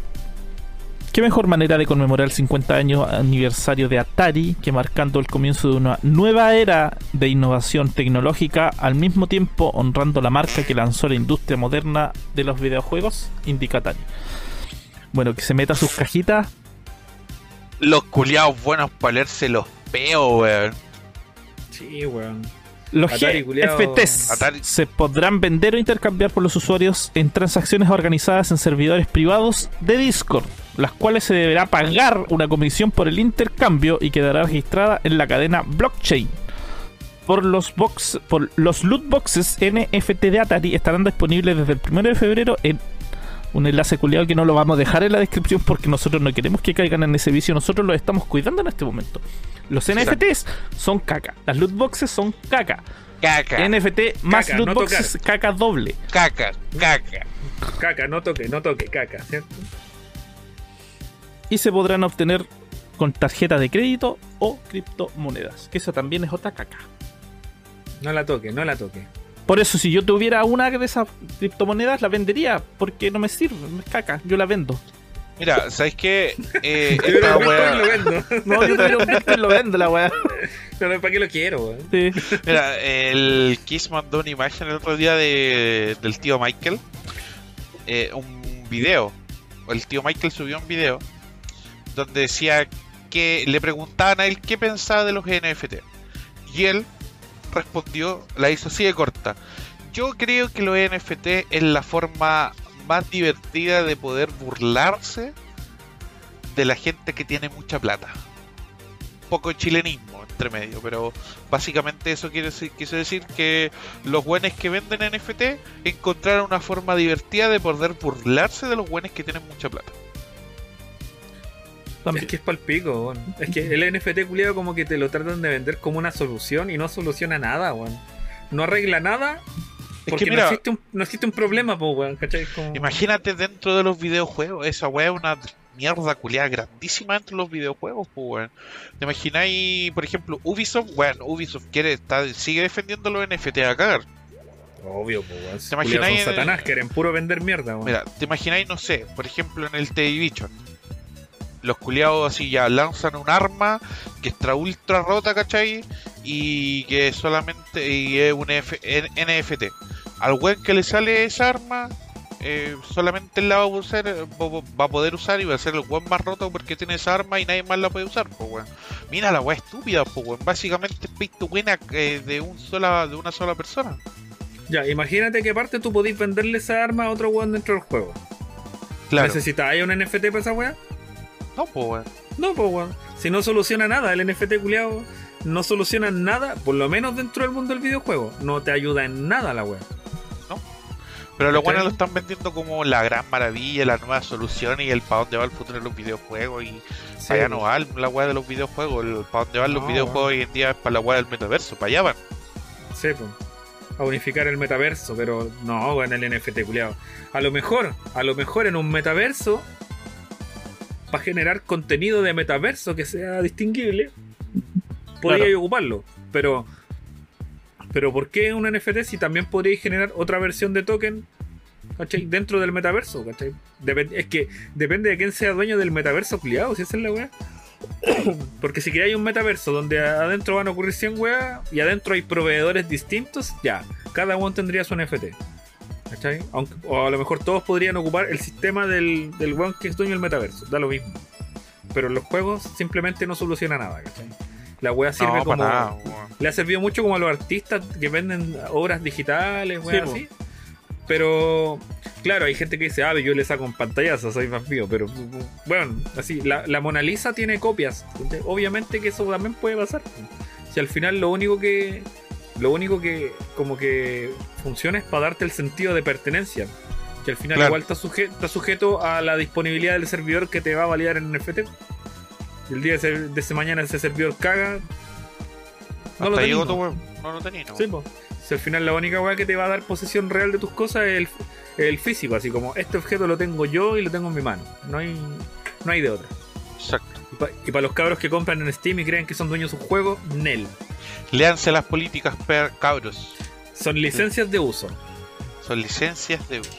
¿Qué mejor manera de conmemorar el 50 años aniversario de Atari que marcando el comienzo de una nueva era de innovación tecnológica al mismo tiempo honrando la marca que lanzó la industria moderna de los videojuegos? Indica Atari. Bueno, que se meta sus cajitas Los culiados buenos para leerse los peos, weón. Sí, weón. Los Atari. GFTs Atari. se podrán vender o intercambiar por los usuarios en transacciones organizadas en servidores privados de Discord, las cuales se deberá pagar una comisión por el intercambio y quedará registrada en la cadena blockchain. Por los, box, por los loot boxes NFT de Atari estarán disponibles desde el 1 de febrero en un enlace culiado que no lo vamos a dejar en la descripción porque nosotros no queremos que caigan en ese vicio, nosotros los estamos cuidando en este momento. Los NFTs son caca, las loot boxes son caca. Caca, NFT más Caca, loot no boxes caca doble. caca, caca. Caca, no toque, no toque, caca, ¿cierto? Y se podrán obtener con tarjeta de crédito o criptomonedas. Que esa también es otra caca. No la toque, no la toque. Por eso, si yo tuviera una de esas criptomonedas, la vendería. Porque no me sirve, es caca. Yo la vendo. Mira, ¿sabes qué? Eh, *laughs* Yo esta y lo vendo. No, yo tuviera un Bitcoin, lo vendo *laughs* la weá. Pero ¿para qué lo quiero, weón? Sí. Mira, el Kiss mandó una imagen el otro día de, del tío Michael. eh, un video. El tío Michael subió un video donde decía que le preguntaban a él qué pensaba de los NFT. Y él respondió, la hizo así de corta. Yo creo que los NFT es la forma más divertida de poder burlarse de la gente que tiene mucha plata. Un poco chilenismo entre medio, pero básicamente eso quiere decir, quiso decir que los buenos que venden NFT encontraron una forma divertida de poder burlarse de los buenos que tienen mucha plata. También. Es que es palpico, weón. Es que el NFT culiado como que te lo tratan de vender como una solución y no soluciona nada, weón. No arregla nada Es porque que mira, no, existe un, no existe un problema, po, weón. ¿Cachai? Como- imagínate dentro de los videojuegos, esa weá es una mierda culiada grandísima dentro de los videojuegos, pues weón. ¿Te imagináis, por ejemplo, Ubisoft? Bueno, Ubisoft quiere estar, sigue defendiendo los NFT a cagar. Obvio, po, weón. ¿Te imagináis satanás, quieren puro vender mierda, weón. Mira, ¿te imagináis, no sé, por ejemplo en el The Division? Los culiados así ya lanzan un arma que está ultra rota, ¿cachai? Y que solamente y es un F- NFT. Al weón que le sale esa arma, eh, solamente él la va a, usar, va- a poder usar y va a ser el weón más roto porque tiene esa arma y nadie más la puede usar, pues weón. Mira la weá estúpida, pues weón. Básicamente es pay to eh, de, un sola, de una sola persona. Ya, imagínate que aparte tú podís venderle esa arma a otro weón dentro del juego. Claro. ¿Necesitas un NFT para esa weá? No, pues, weón. No, pues weón. Si no soluciona nada, el NFT culiado no soluciona nada, por lo menos dentro del mundo del videojuego. No te ayuda en nada la weá. Pero los buenos lo están vendiendo como la gran maravilla, la nueva solución y el para dónde va el futuro de los videojuegos. Y para allá no va la weá de los videojuegos. El para dónde van los No, videojuegos hoy en día es para la weá del metaverso. Para allá van. Sí, pues. A unificar el metaverso, pero no, en el NFT culiado. A lo mejor, a lo mejor en un metaverso, para generar contenido de metaverso que sea distinguible, podría Claro. ocuparlo. Pero, pero ¿por qué un NFT si también podríais generar otra versión de token ¿cachai? dentro del metaverso? ¿cachai? Es que depende de quién sea dueño del metaverso culiado, si esa es la weá. *coughs* Porque si creáis un metaverso donde adentro van a ocurrir 100 weas y adentro hay proveedores distintos, ya, cada uno tendría su NFT. ¿Cachai? Aunque, o a lo mejor todos podrían ocupar el sistema del, del weón que es dueño del metaverso, da lo mismo. Pero en los juegos simplemente no soluciona nada, ¿cachai? La wea sirve No, como. nada. Le ha servido mucho como a los artistas que venden obras digitales, weas po. así. Pero, claro, hay gente que dice, ah, yo le saco un pantallazo, soy más mío. Pero, bueno, así, la, la Mona Lisa tiene copias. Obviamente que eso también puede pasar. Si al final lo único que. Lo único que como que funciona es para darte el sentido de pertenencia. Que al final Claro. igual está, suje- está sujeto a la disponibilidad del servidor que te va a validar en NFT. Y el día de ese, de ese mañana ese servidor caga. No lo Hasta ¿no? tu weón. No lo tenía, no. Sí, po. Si al final la única weá que te va a dar posesión real de tus cosas es el, físico, así como este objeto lo tengo yo y lo tengo en mi mano. No hay, no hay de otra. Exacto. Y para los cabros que compran en Steam y creen que son dueños de su juego, Nel. Léanse las políticas, per cabros. Son licencias de uso. Son licencias de uso.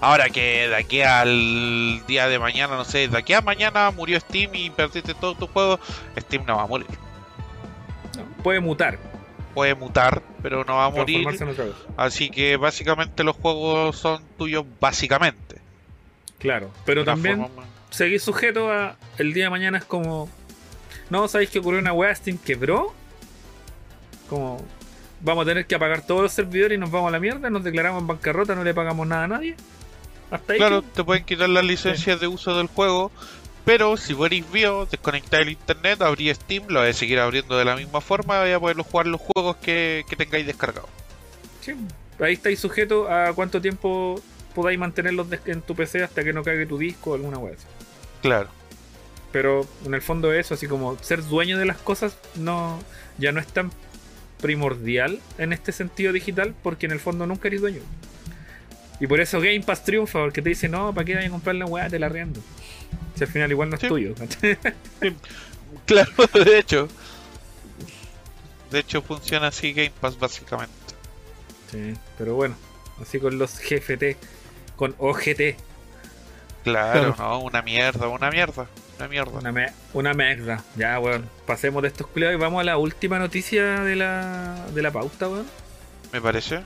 Ahora que de aquí al día de mañana, no sé, de aquí a mañana murió Steam y perdiste todo tu juego, Steam no va a morir. Puede mutar, Puede mutar, pero no va a morir. Así que básicamente los juegos son tuyos, básicamente. Claro, pero también forma- seguir sujeto a el día de mañana es como. No, ¿sabéis que ocurrió una weá? Steam quebró. Como. Vamos a tener que apagar todos los servidores y nos vamos a la mierda, nos declaramos en bancarrota, no le pagamos nada a nadie. Hasta ahí. Claro, que- te pueden quitar las licencias de uso del juego, pero si fuerais bio, desconectáis el internet, abrí Steam, lo vais a seguir abriendo de la misma forma, vais a poder jugar los juegos que, que tengáis descargados. Sí, ahí estáis sujeto a cuánto tiempo podáis mantenerlos en tu PC hasta que no cague tu disco o alguna web. Claro. Pero en el fondo eso, así como ser dueño de las cosas, no ya no es tan primordial en este sentido digital, porque en el fondo nunca eres dueño. Y por eso Game Pass triunfa, porque te dice, no, ¿para qué vayas a comprar la weá? Te la riendo. Si al final igual no es Sí. tuyo. *laughs* Claro, *laughs* de hecho. De hecho funciona así Game Pass básicamente. sí, pero bueno, así con los GFT, con OGT, Claro, Claro. no, una mierda, una mierda, una mierda. Una, me- una. Ya, weón. Pasemos de estos culiados y vamos a la última noticia de la, de la pauta, weón. Me parece.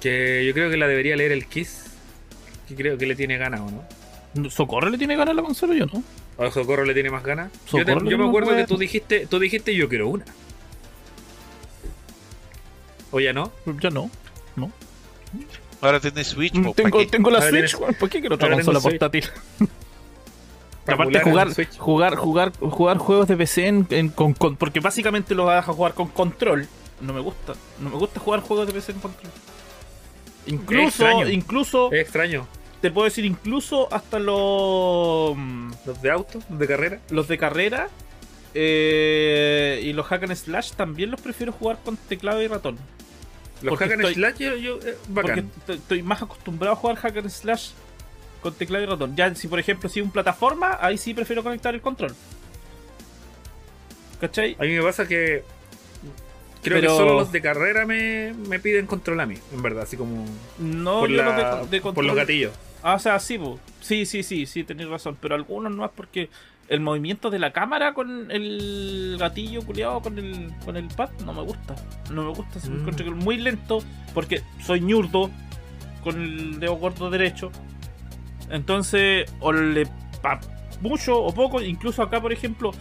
Que yo creo que la debería leer el Kiss. Que creo que le tiene ganas, ¿o no? ¿Socorro le tiene ganas a la consola yo no? ¿O Socorro le tiene más ganas? Yo, te- Socorro yo me no acuerdo que tú dijiste, tú dijiste yo quiero una. ¿O ya no? Yo no. Ahora tenés Switch, po, tengo, tengo la Ahora Switch, tienes- weón, ¿por qué quiero otra ahora consola portátil? *laughs* Aparte jugar, jugar, jugar, jugar juegos de PC en, en- con, con- porque básicamente los vas a jugar con control. No me gusta. No me gusta jugar juegos de PC en control. Incluso, extraño. incluso, Es extraño. te puedo decir incluso hasta los Los de auto, los de carrera. los de carrera eh, y los hack and slash también los prefiero jugar con teclado y ratón. Los Porque hack and estoy- slash, yo, yo, eh, Porque bacán. estoy más acostumbrado a jugar hack and slash con teclado y ratón. Ya si por ejemplo si es un plataforma, ahí sí prefiero conectar el control. ¿Cachai? A mí me pasa que. Creo Pero- que solo los de carrera me, me piden control a mí, en verdad, así como. No, por, yo la- los de, de por control. los gatillos. Ah, o sea, sí, po. sí, sí, sí, sí, tenéis razón. Pero algunos no es porque el movimiento de la cámara con el gatillo culiado con el, con el pad no me gusta. No me gusta, se me Mm. encuentro muy lento porque soy ñurdo con el dedo gordo derecho. Entonces, o le pa mucho o poco, incluso acá, por ejemplo,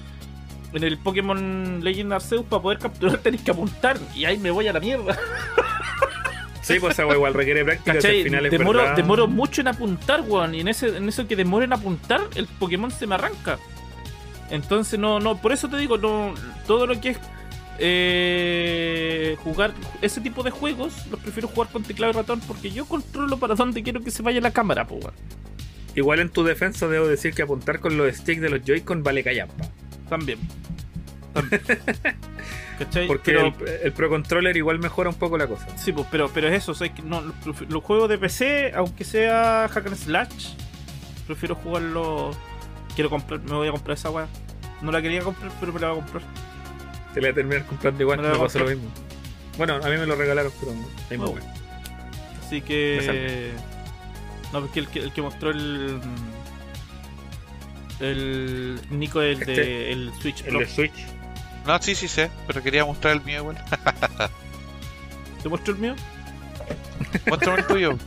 en el Pokémon Legend Arceus, para poder capturar *laughs* tenéis que apuntar y ahí me voy a la mierda. Sí, pues weá igual requiere práctica. si al final es Demoro, demoro mucho en apuntar, weón. Y en, ese, en eso que demoro en apuntar, el Pokémon se me arranca. Entonces, no, no, por eso te digo, no, todo lo que es eh, jugar ese tipo de juegos, los prefiero jugar con teclado y ratón porque yo controlo para dónde quiero que se vaya la cámara, pues. Igual en tu defensa debo decir que apuntar con los sticks de los Joy-Con vale callampa. También. También. *laughs* ¿Cachai? Porque Pero- el, el Pro Controller igual mejora un poco la cosa. Sí, pues, pero, pero es eso, o sea, que no, los, los juegos de PC, aunque sea Hack and Slash, prefiero jugarlo. Quiero comprar, me voy a comprar esa weá. No la quería comprar, pero me la voy a comprar. Se le va a terminar comprando igual, Me me pasó lo mismo. Bueno, a mí me lo regalaron, pero ahí Oh. Así que. No, porque el que, el que mostró el. El Nico, el de Este, el Switch El Pro. de Switch. No, sí, sí sé, pero quería mostrar el mío igual. *laughs* ¿Te mostró el mío? Muéstrame el tuyo.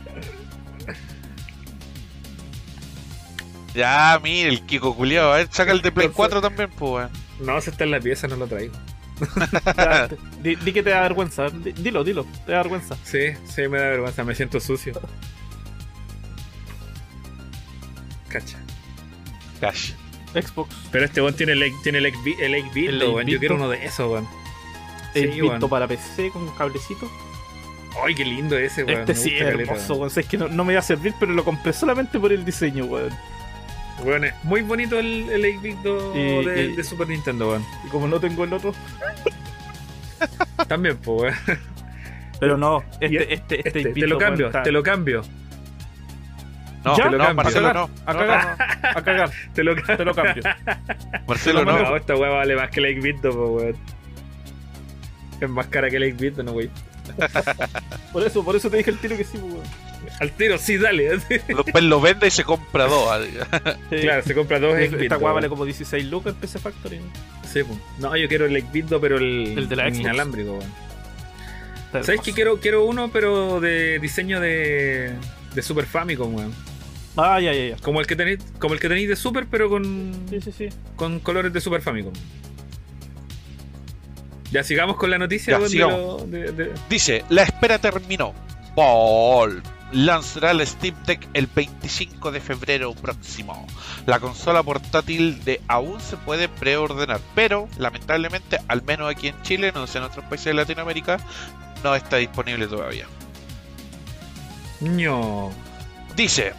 Ya, mire, el Kiko culiao. A ver, saca el de Play Entonces- 4 también, pues, weón. No, si está en la pieza, no lo traigo. *laughs* Ya, di, di que te da vergüenza. di- dilo, dilo, te da vergüenza. Sí, sí, me da vergüenza, me siento sucio. Cacha. Cash. Xbox. Pero este weón tiene el, tiene el, el El weón. Yo quiero ¿no? uno de esos, weón. El Sí, weón. para PC con cablecito. Ay, qué lindo ese, weón. este me sí es hermoso, weón. O sea, Es que no, no me iba a servir, pero lo compré solamente por el diseño, weón. Es muy bonito el, el 8-bit do- Y- de, y- de Super Nintendo, weón. Y como no tengo el otro. También, pues, weón. Pero no, este, este, este, Este, te lo cambio, está- te lo cambio, No, ¿Ya? Te lo no, cambio. Marcelo a no. cagar, a No, cagar, a cagar, *laughs* te lo cambio. te lo cambio. Marcelo no. No, esta weá vale más que el 8-bit, do, po, weón. Es más cara que el 8-bit, do, no, weón. Por eso, por eso te dije el tiro que sí, weón. Al tiro, sí, dale. Después lo vende y se compra dos. Sí. claro, se compra dos 8-bit. Esta weón. vale como 16 lucas en PC Factory. Sí, po. No, yo quiero el 8-bit, do, pero el, El de la Xbox. inalámbrico, weón. Está ¿Sabes que quiero, quiero uno, pero de diseño de, de Super Famicom, weón? Ah, ya, ya, ya. Como el que tenéis, como el que tenéis de Super, pero con, Sí, sí, sí. con colores de Super Famicom. Ya sigamos con la noticia, Ya, weón, de sigamos. lo- de- de- Dice, la espera terminó. Ball lanzará el Steam Deck el 25 de febrero próximo. La consola portátil de aún se puede preordenar, pero lamentablemente, al menos aquí en Chile, no sé en otros países de Latinoamérica, no está disponible todavía. ño. Dice,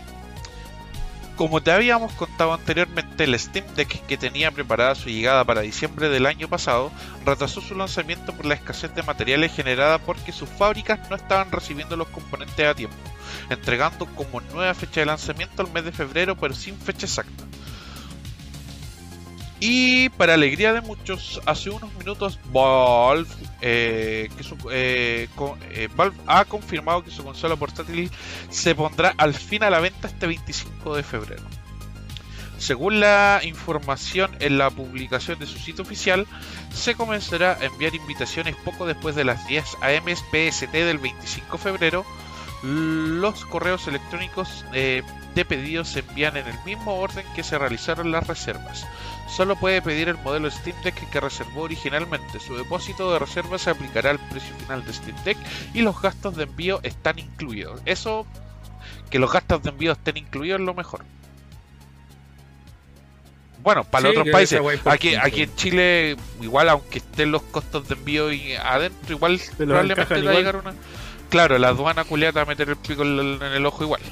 como te habíamos contado anteriormente, el Steam Deck que tenía preparada su llegada para diciembre del año pasado retrasó su lanzamiento por la escasez de materiales generada porque sus fábricas no estaban recibiendo los componentes a tiempo, entregando como nueva fecha de lanzamiento el mes de febrero pero sin fecha exacta. Y para alegría de muchos, hace unos minutos Valve, eh, eh, eh, Valve ha confirmado que su consola portátil se pondrá al fin a la venta este 25 de febrero. Según la información en la publicación de su sitio oficial, se comenzará a enviar invitaciones poco después de las 10 am PST del 25 de febrero. Los correos electrónicos eh, de pedido se envían en el mismo orden que se realizaron las reservas. Solo puede pedir el modelo Steam Deck que reservó originalmente. Su depósito de reserva se aplicará al precio final de Steam Deck y los gastos de envío están incluidos. Eso, que los gastos de envío estén incluidos es lo mejor. Bueno, para Sí, los otros países, aquí, en Chile, igual aunque estén los costos de envío y adentro, igual probablemente va a llegar una. Claro, la aduana culiata va a meter el pico en el, ojo igual.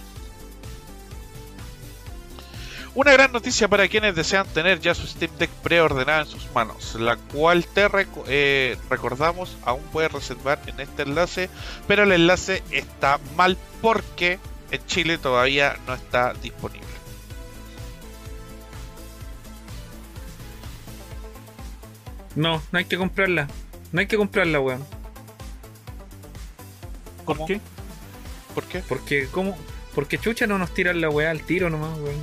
Una gran noticia para quienes desean tener ya su Steam Deck preordenada en sus manos, la cual te eh, recordamos aún puedes reservar en este enlace, pero el enlace está mal porque en Chile todavía no está disponible. No, no hay que comprarla. No hay que comprarla, weón. ¿Por ¿Cómo? qué? ¿Por qué? Porque, ¿cómo? Porque chucha no nos tiran la weá al tiro nomás, weón.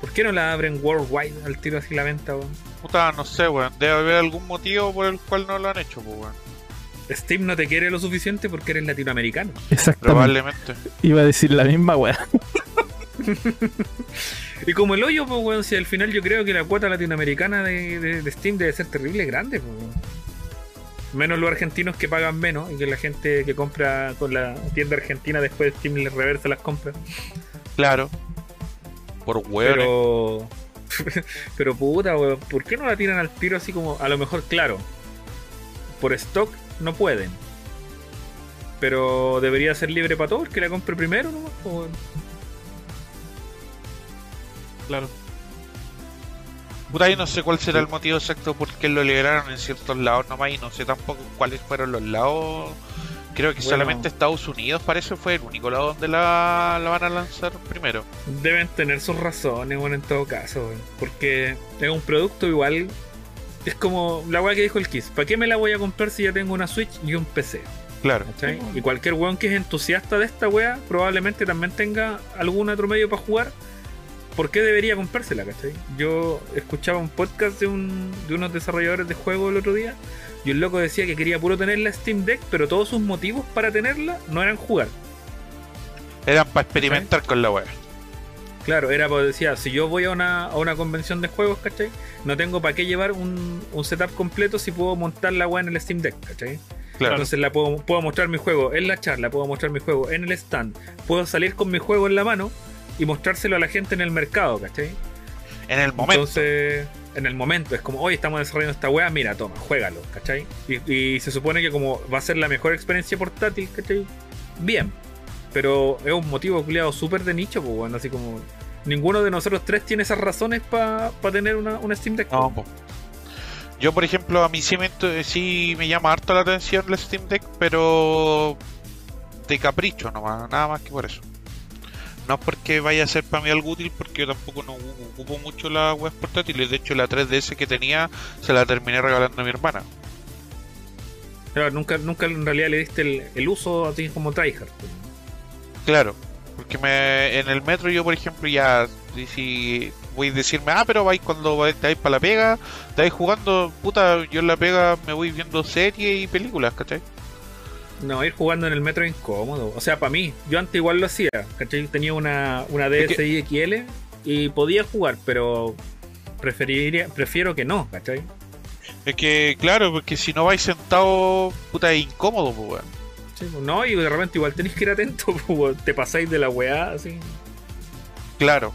¿Por qué no la abren worldwide al tiro así la venta, weón? Puta, no sé, weón. Debe haber algún motivo por el cual no lo han hecho, pues, weón. Steam no te quiere lo suficiente porque eres latinoamericano. Exactamente. Probablemente. Iba a decir la misma weá. *laughs* Y como el hoyo, pues, weón, si al final yo creo que la cuota latinoamericana de, de- de Steam debe ser terrible grande, pues, weón. Menos los argentinos que pagan menos y que la gente que compra con la tienda argentina después Steam les reversa las compras. Claro. Por hueones. Pero. *laughs* pero puta, weón. ¿Por qué no la tiran al tiro así como.? A lo mejor, claro. Por stock no pueden. Pero debería ser libre para todos, que la compre primero, ¿no? O- Claro. Puta, yo no sé cuál será el motivo exacto por qué lo liberaron en ciertos lados nomás y no sé tampoco cuáles fueron los lados. Creo que Bueno. solamente Estados Unidos parece fue el único lado donde la, la van a lanzar primero. Deben tener sus razones, bueno, en todo caso. Porque es un producto igual. Es como la weá que dijo el Kiss. ¿Para qué me la voy a comprar si ya tengo una Switch y un PC? Claro. Y cualquier weón que es entusiasta de esta weá probablemente también tenga algún otro medio para jugar. ¿Por qué debería comprársela, cachai? Yo escuchaba un podcast de, un, de unos desarrolladores de juegos el otro día y un loco decía que quería puro tener la Steam Deck, pero todos sus motivos para tenerla no eran jugar. Eran para experimentar con la web. Claro, era porque decía, si yo voy a una, a una convención de juegos, ¿cachai? No tengo para qué llevar un, un setup completo si puedo montar la weá en el Steam Deck, ¿cachai? Claro. Entonces la puedo, puedo mostrar mi juego en la charla, puedo mostrar mi juego en el stand, puedo salir con mi juego en la mano y mostrárselo a la gente en el mercado, ¿cachai? En el momento. Entonces, en el momento, es como, hoy estamos desarrollando esta weá, mira, toma, juégalo, ¿cachai? Y, y se supone que como va a ser la mejor experiencia portátil, ¿cachai? Bien. Pero es un motivo culiado súper de nicho, pues bueno, así como. Ninguno de nosotros tres tiene esas razones para tener una, una Steam Deck. No, po. Yo, por ejemplo, a mí sí me, sí me llama harto la atención la Steam Deck, pero de capricho nomás, nada más que por eso. No es porque vaya a ser para mí algo útil, porque yo tampoco no ocu- ocupo mucho las web portátiles. De hecho, la 3DS que tenía se la terminé regalando a mi hermana. Claro, nunca, nunca en realidad le diste el, el uso a ti como tryhard. pues. Claro, porque me, en el metro yo, por ejemplo, ya si- voy a decirme, ah, pero vais cuando vais, te vais para la pega, te vais jugando, puta, yo en la pega me voy viendo series y películas, ¿cachai? No, ir jugando en el metro es incómodo. O sea, para mí, yo antes igual lo hacía. ¿cachai? Tenía una, una DSi XL y podía jugar, pero preferiría, prefiero que no, ¿cachai? Es que, claro, porque si no vais sentado, puta, es incómodo, pues, weón. Sí, no, y de repente igual tenéis que ir atento, *laughs* pues, te pasáis de la weá, así. Claro.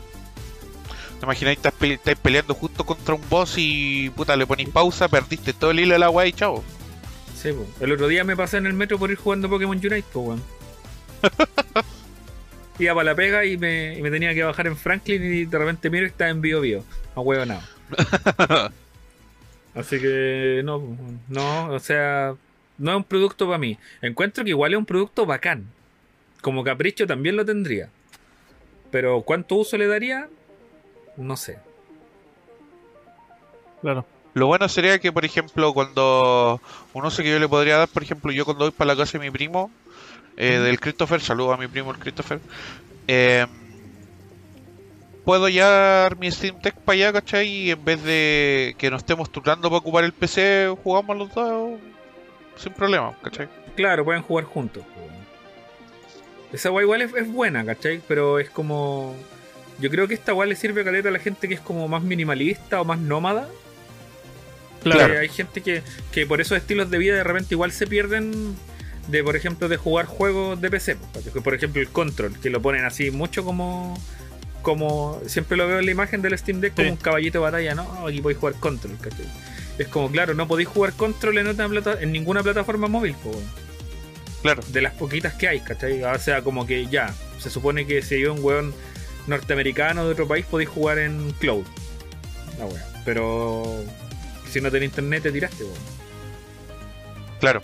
¿Te imagináis estás, pe- estáis peleando justo contra un boss y, puta, le ponéis pausa, perdiste todo el hilo de la weá y chao? Sí. El otro día me pasé en el metro por ir jugando Pokémon Unite, pues, weón. *laughs* Iba para la pega y me, y me tenía que bajar en Franklin y de repente miro y estaba en Bio Bio. A huevo nada. *laughs* Así que no, no, o sea, no es un producto para mí. Encuentro que igual es un producto bacán. Como capricho también lo tendría. Pero ¿cuánto uso le daría? No sé. Claro. Lo bueno sería que, por ejemplo, cuando un uso que yo le podría dar, por ejemplo, yo cuando voy para la casa de mi primo, eh, del Christopher, saludo a mi primo el Christopher, eh, puedo llevar mi Steam Deck para allá, ¿cachai? Y en vez de que nos estemos turnando para ocupar el PC, jugamos los dos sin problema, ¿cachai? Claro, pueden jugar juntos. Esa guay igual es, es buena, ¿cachai? Pero es como. Yo creo que esta guay le sirve caleta a la gente que es como más minimalista o más nómada. Claro. Hay gente que, que por esos estilos de vida de repente igual se pierden de, por ejemplo, de jugar juegos de PC. ¿cachai? Por ejemplo, el Control, que lo ponen así mucho como. como Siempre lo veo en la imagen del Steam Deck como Sí. un caballito de batalla, ¿no? Aquí podéis jugar Control, ¿cachai? Es como, claro, no podéis jugar Control en, otra plata, en ninguna plataforma móvil, Claro, de las poquitas que hay, ¿cachai? O sea, como que ya, se supone que si hay un weón norteamericano de otro país podéis jugar en cloud. La wea. Pero si no tenés internet te tiraste, weón. claro.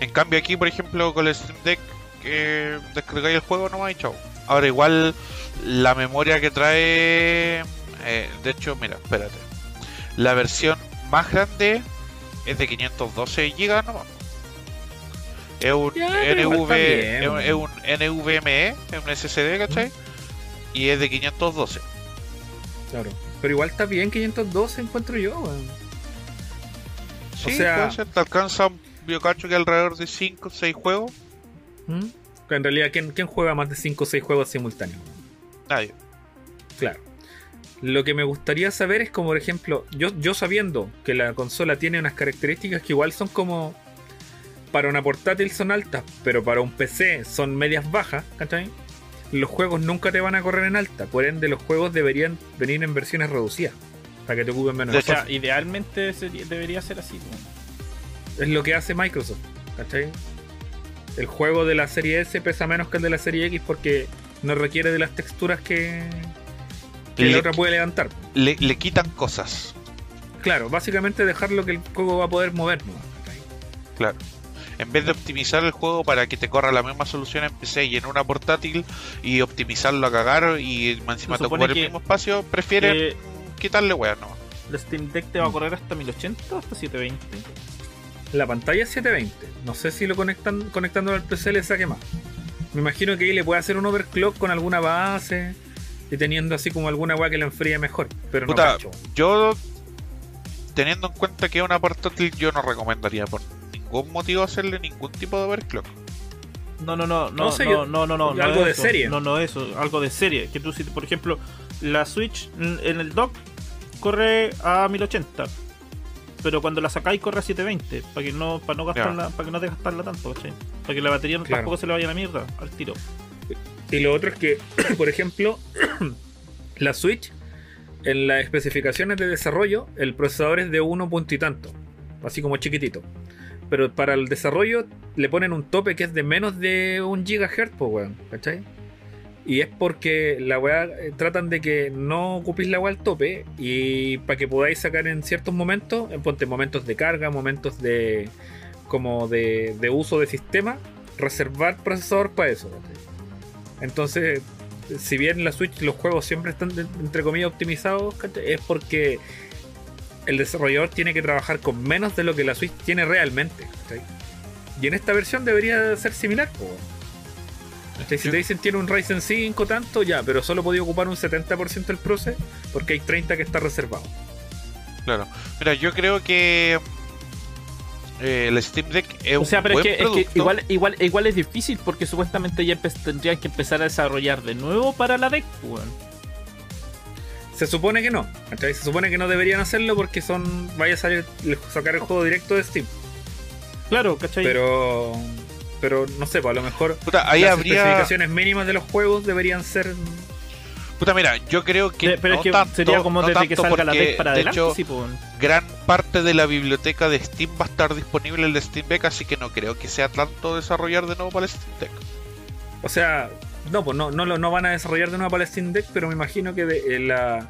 En cambio aquí, por ejemplo, con el Steam Deck, que descargáis el juego nomás y chao. Ahora igual la memoria que trae... eh, de hecho, mira, espérate. La versión más grande es de 512 GB nomás. Es un, Ya, NV, bien, es un NVMe, es un SSD, ¿cachai? Y es de 512. Claro. Pero igual está bien 512 encuentro yo, weón. Sí, sea- puede ser, te alcanza, yo cacho que alrededor de 5 o 6 juegos. ¿Mm? En realidad, ¿quién, quién juega más de 5 o 6 juegos simultáneos? Nadie. Claro. Lo que me gustaría saber es como, por ejemplo, yo, yo sabiendo que la consola tiene unas características que igual son como para una portátil son altas, pero para un PC son medias bajas, ¿cachai? Los juegos nunca te van a correr en alta, por ende los juegos deberían venir en versiones reducidas, para que te ocupen menos O sea, idealmente sería- debería ser así. Es lo que hace Microsoft, ¿cachai? El juego de la serie S pesa menos que el de la serie X porque no requiere de las texturas que, que Le- la otra puede levantar. Le, le quitan cosas. Claro, básicamente dejar lo que el juego va a poder mover, ¿no? ¿cachai? Claro. En vez de optimizar el juego para que te corra la misma solución en PC y en una portátil y optimizarlo a cagar y encima te ocupar el mismo espacio, prefieren Eh, quitarle weas, ¿no? ¿El Steam Deck te va a correr hasta 1080 o hasta 720? La pantalla es 720. No sé si lo conectan conectándolo al PC le saque más. Me imagino que ahí le puede hacer un overclock con alguna base y teniendo así como alguna weá que la enfríe mejor. Pero Puta, no cacho. Yo, teniendo en cuenta que es una portátil, yo no recomendaría por ningún motivo hacerle ningún tipo de overclock. No, no, no, no, No sé, no, yo- no, no, no, no algo de eso. serie. No, no eso, algo de serie. Que tú, si, por ejemplo, la Switch en el dock corre a 1080. Pero cuando la sacáis corre a 720. Para que no, para no gastarla, para que no te gastarla tanto, ¿cachai? Para que la batería Claro. tampoco se le vaya a la mierda al tiro. Y lo otro es que, *clears throat* por ejemplo, *clears throat* la Switch, en las especificaciones de desarrollo, el procesador es de 1 punto y tanto, así como chiquitito. Pero para el desarrollo le ponen un tope que es de menos de un gigahertz, pues, weón, ¿cachai? Y es porque la weá eh, tratan de que no ocupéis la weá al tope y para que podáis sacar en ciertos momentos, en ponte momentos de carga, momentos de como de, uso de sistema, reservar procesador para eso. Entonces, si bien en la Switch los juegos siempre están entre comillas optimizados, es porque el desarrollador tiene que trabajar con menos de lo que la Switch tiene realmente. Y en esta versión debería ser similar. po. Si te dicen tiene un Ryzen 5 tanto, ya, pero solo podía ocupar un 70% del proce porque hay 30 que está reservado. Claro. Mira, yo creo que eh, el Steam Deck es O sea, un pero es que, es que producto. igual, igual, igual es difícil porque supuestamente ya tendrían que empezar a desarrollar de nuevo para la deck, weón. Se supone que no, ¿cachai? Se supone que no deberían hacerlo porque son. Vaya a salir, sacar el juego directo de Steam. Claro, ¿cachai? Pero. Pero no sé, pues a lo mejor Puta, ahí las habría. especificaciones mínimas de los juegos deberían ser. Puta, mira, yo creo que. De- pero no es que tanto, sería como no desde que salga la deck para de adelante, hecho, sí, pues, gran parte de la biblioteca de Steam va a estar disponible en el Steam Deck, así que no creo que sea tanto desarrollar de nuevo para el Steam Deck. O sea, no, pues no, no, lo- no van a desarrollar de nuevo para el Steam Deck, pero me imagino que de- en, la,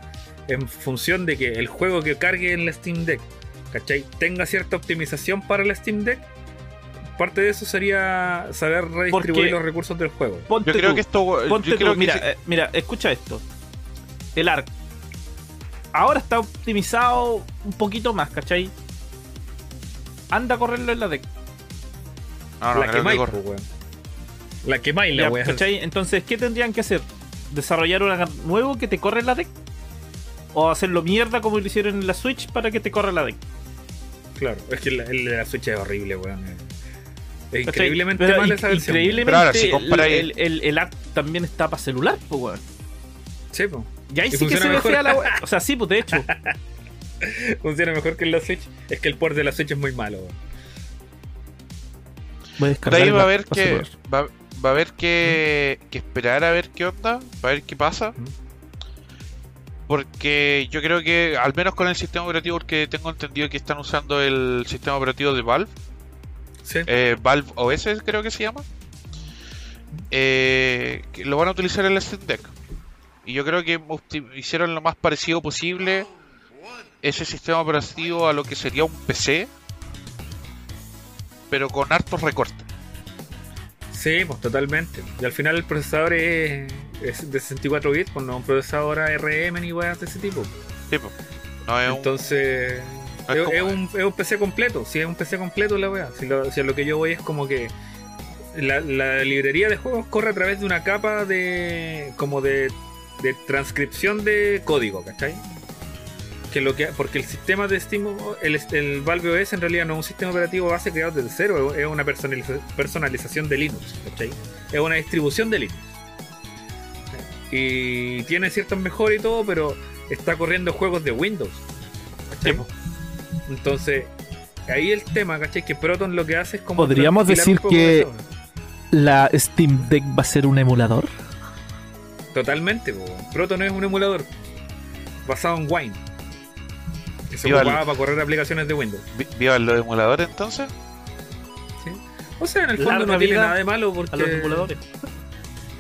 en función de que el juego que cargue en el Steam Deck, ¿cachai? Tenga cierta optimización para el Steam Deck, parte de eso sería saber redistribuir Porque- los recursos del juego. Ponte Yo creo tú, que esto. ponte yo tú, creo que mira, eh, mira, escucha esto. El ARC. Ahora está optimizado un poquito más, ¿cachai? Anda a correrlo en la deck. no, no la que que más, pues, weón. La que más, la wea. ¿cachai? Entonces, ¿qué tendrían que hacer? ¿Desarrollar un nuevo que te corre en la deck? ¿O hacerlo mierda como lo hicieron en la Switch para que te corra la deck? Claro, es que el, el de la Switch es horrible, weón. Increíblemente Pero mal esa versión. Increíblemente, Pero ahora, si compara el, el, el, el ARC también está para celular, pues, weón. Sí, pues. Y ahí Y sí que funciona se ve mejor. fea la wea. O sea, sí, pues de hecho. *laughs* Funciona mejor que en la Switch. Es que el port de la Switch es muy malo, weón. Voy a De ahí el va a para que. Va, va a haber que, que esperar a ver qué onda, a ver qué pasa. Ujú. Porque yo creo que, al menos con el sistema operativo, porque tengo entendido que están usando el sistema operativo de Valve, Sí. eh, Valve OS creo que se llama, eh, que lo van a utilizar en el Steam Deck. Y yo creo que hicieron lo más parecido posible ese sistema operativo a lo que sería un PC, pero con hartos recortes. Sí, pues totalmente. Y al final el procesador es, es de 64 bits, pues no es un procesador ARM ni weas de ese tipo. Sí, po. no es un- Entonces, es un, es un PC completo. Si es un PC completo la wea. Si, lo, si a lo que yo voy es como que la, la librería de juegos corre a través de una capa de como de, de transcripción de código, ¿cachai? Que lo que, porque el sistema de Steam, el, el Valve OS en realidad no es un sistema operativo base creado desde cero, es una personaliza- personalización de Linux, ¿cachai? Es una distribución de Linux. Y tiene ciertos mejores y todo, pero está corriendo juegos de Windows. ¿cachai? Sí. Entonces, ahí el tema, ¿cachai? Que Proton lo que hace es como. ¿Podríamos decir que-. ¿La Steam Deck va a ser un emulador? Totalmente, po. Proton es un emulador basado en Wine. Que se Viva el- ocupaba para correr aplicaciones de Windows. Vi- ¿Vivan los emuladores entonces? O sea, en el fondo Larga no tiene nada de malo A los porque. emuladores.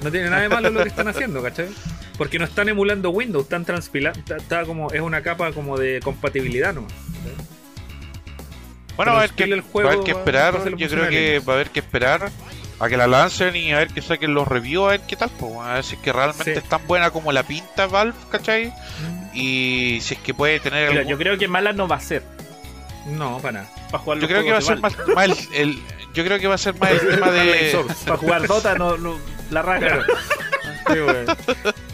No tiene nada de malo lo que están haciendo, ¿cachai? Porque no están emulando Windows, están transpilando. Está, está como, es una capa como de compatibilidad nomás. Bueno, va a haber que, el juego va a haber que esperar, yo creo que va a haber que esperar a que la lancen y a ver que saquen los reviews, a ver qué tal, pues, a ver si es que realmente Sí. es tan buena como la pinta Valve, ¿cachai? Y si es que puede tener Mira, algún- yo creo que mala no va a ser. No, para nada. Para jugar yo creo que va a ser más, más el, el- yo creo que va a ser más el *laughs* tema de. Para jugar Dota no, no- la raja. Claro. *laughs*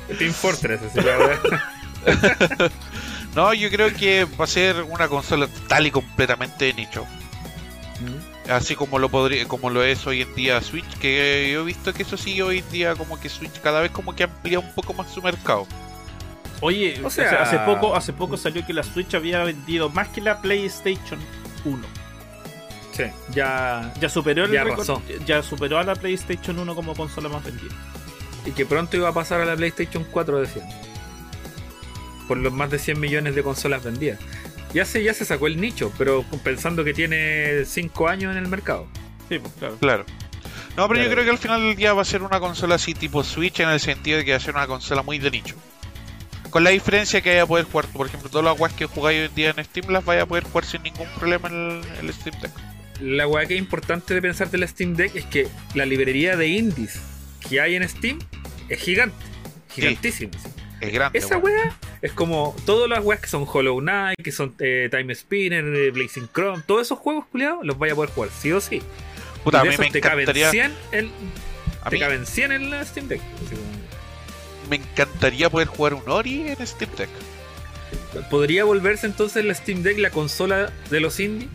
Sí. Team Fortress, así la. *laughs* No, yo creo que va a ser una consola total y completamente de nicho. Así como lo podría, como lo es hoy en día Switch, que yo he visto que eso sí hoy en día como que Switch cada vez como que amplía un poco más su mercado. Oye, O o sea, hace poco hace poco salió que la Switch había vendido más que la PlayStation 1. Sí, ya. Ya superó el ya superó a la PlayStation 1 como consola más vendida. Y que pronto iba a pasar a la PlayStation 4, decían. Por los más de 100 millones de consolas vendidas. Ya se, ya se sacó el nicho, pero pensando que tiene 5 años en el mercado. Sí, pues claro. Claro. No, pero yo creo que al final del día va a ser una consola así tipo Switch en el sentido de que va a ser una consola muy de nicho. Con la diferencia que vaya a poder jugar, por ejemplo, todas las guas que jugáis hoy en día en Steam las vaya a poder jugar sin ningún problema en el, Steam Deck. La weá que es importante de pensar de la Steam Deck es que la librería de indies que hay en Steam es gigante. Gigantísima. sí. Es grande. Esa weá es como todas las weas que son Hollow Knight, que son eh, Time Spinner, eh, Blazing Chrome, todos esos juegos, culiados, los vaya a poder jugar, sí o sí. Puta, Y a mí me te caben encantaría, 100 en, a te mí caben 100 en la Steam Deck. Así como- me encantaría poder jugar un Ori en Steam Deck. ¿Podría volverse entonces la Steam Deck la consola de los indies?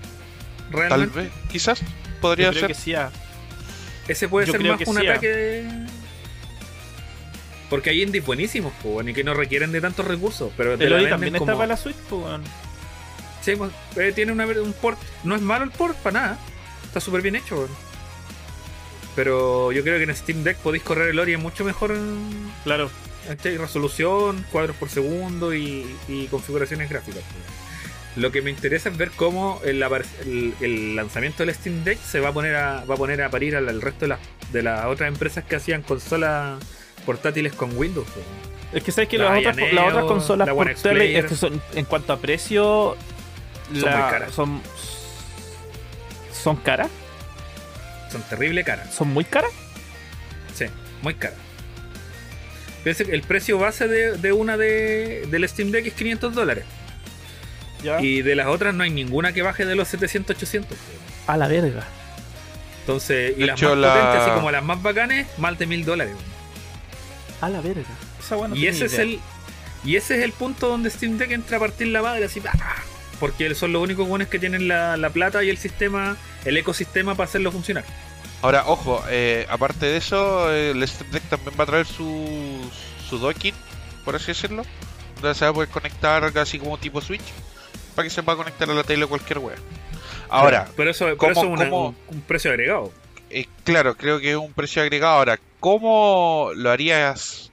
Tal vez, quizás podría Yo creo ser. que sí. ah. Ese puede Yo ser más que un sí, ah. ataque de... Porque hay indies buenísimos, weón, y que no requieren de tantos recursos, pero te la venden también como... está para la Switch, pues. Sí, pues, eh, tiene una, un port. No es malo el port, para nada. Está súper bien hecho. Pero yo creo que en Steam Deck podéis correr el Ori mucho mejor en Claro. ¿cachai? resolución, cuadros por segundo y, y configuraciones gráficas. pues. Lo que me interesa es ver cómo el, el- el lanzamiento del Steam Deck se va a poner a, va a poner a parir al, al resto de, las de las otras empresas que hacían consolas portátiles con Windows. Es que sabes que La las otras, las otras consolas la portátiles X Player. es que son, en cuanto a precio Son la- muy caras. son son caras, Son terrible caras. son muy caras. Sí, muy cara. Piensa que el precio base de, de una de, del Steam Deck es 500 dólares. Ya. Y de las otras no hay ninguna que baje de los 700, 800. A la verga. Entonces, y De las hecho, más la- potentes, así como las más bacanes, más de mil dólares. A la verga. Esa weá no y ese es el y ese es el punto donde Steam Deck entra a partir la madre así ¡ah! porque son los únicos buenos que tienen la, la plata y el sistema el ecosistema para hacerlo funcionar Ahora, ojo, eh, aparte de eso, eh, el Steam Deck también va a traer su, su docking, por así decirlo. Donde se va a poder conectar casi como tipo Switch, para que se pueda conectar a la tele cualquier wea. Ahora, pero eso, pero ¿cómo- eso es una- cómo- un, un precio agregado eh, claro, creo que es un precio agregado. Ahora, ¿cómo lo harías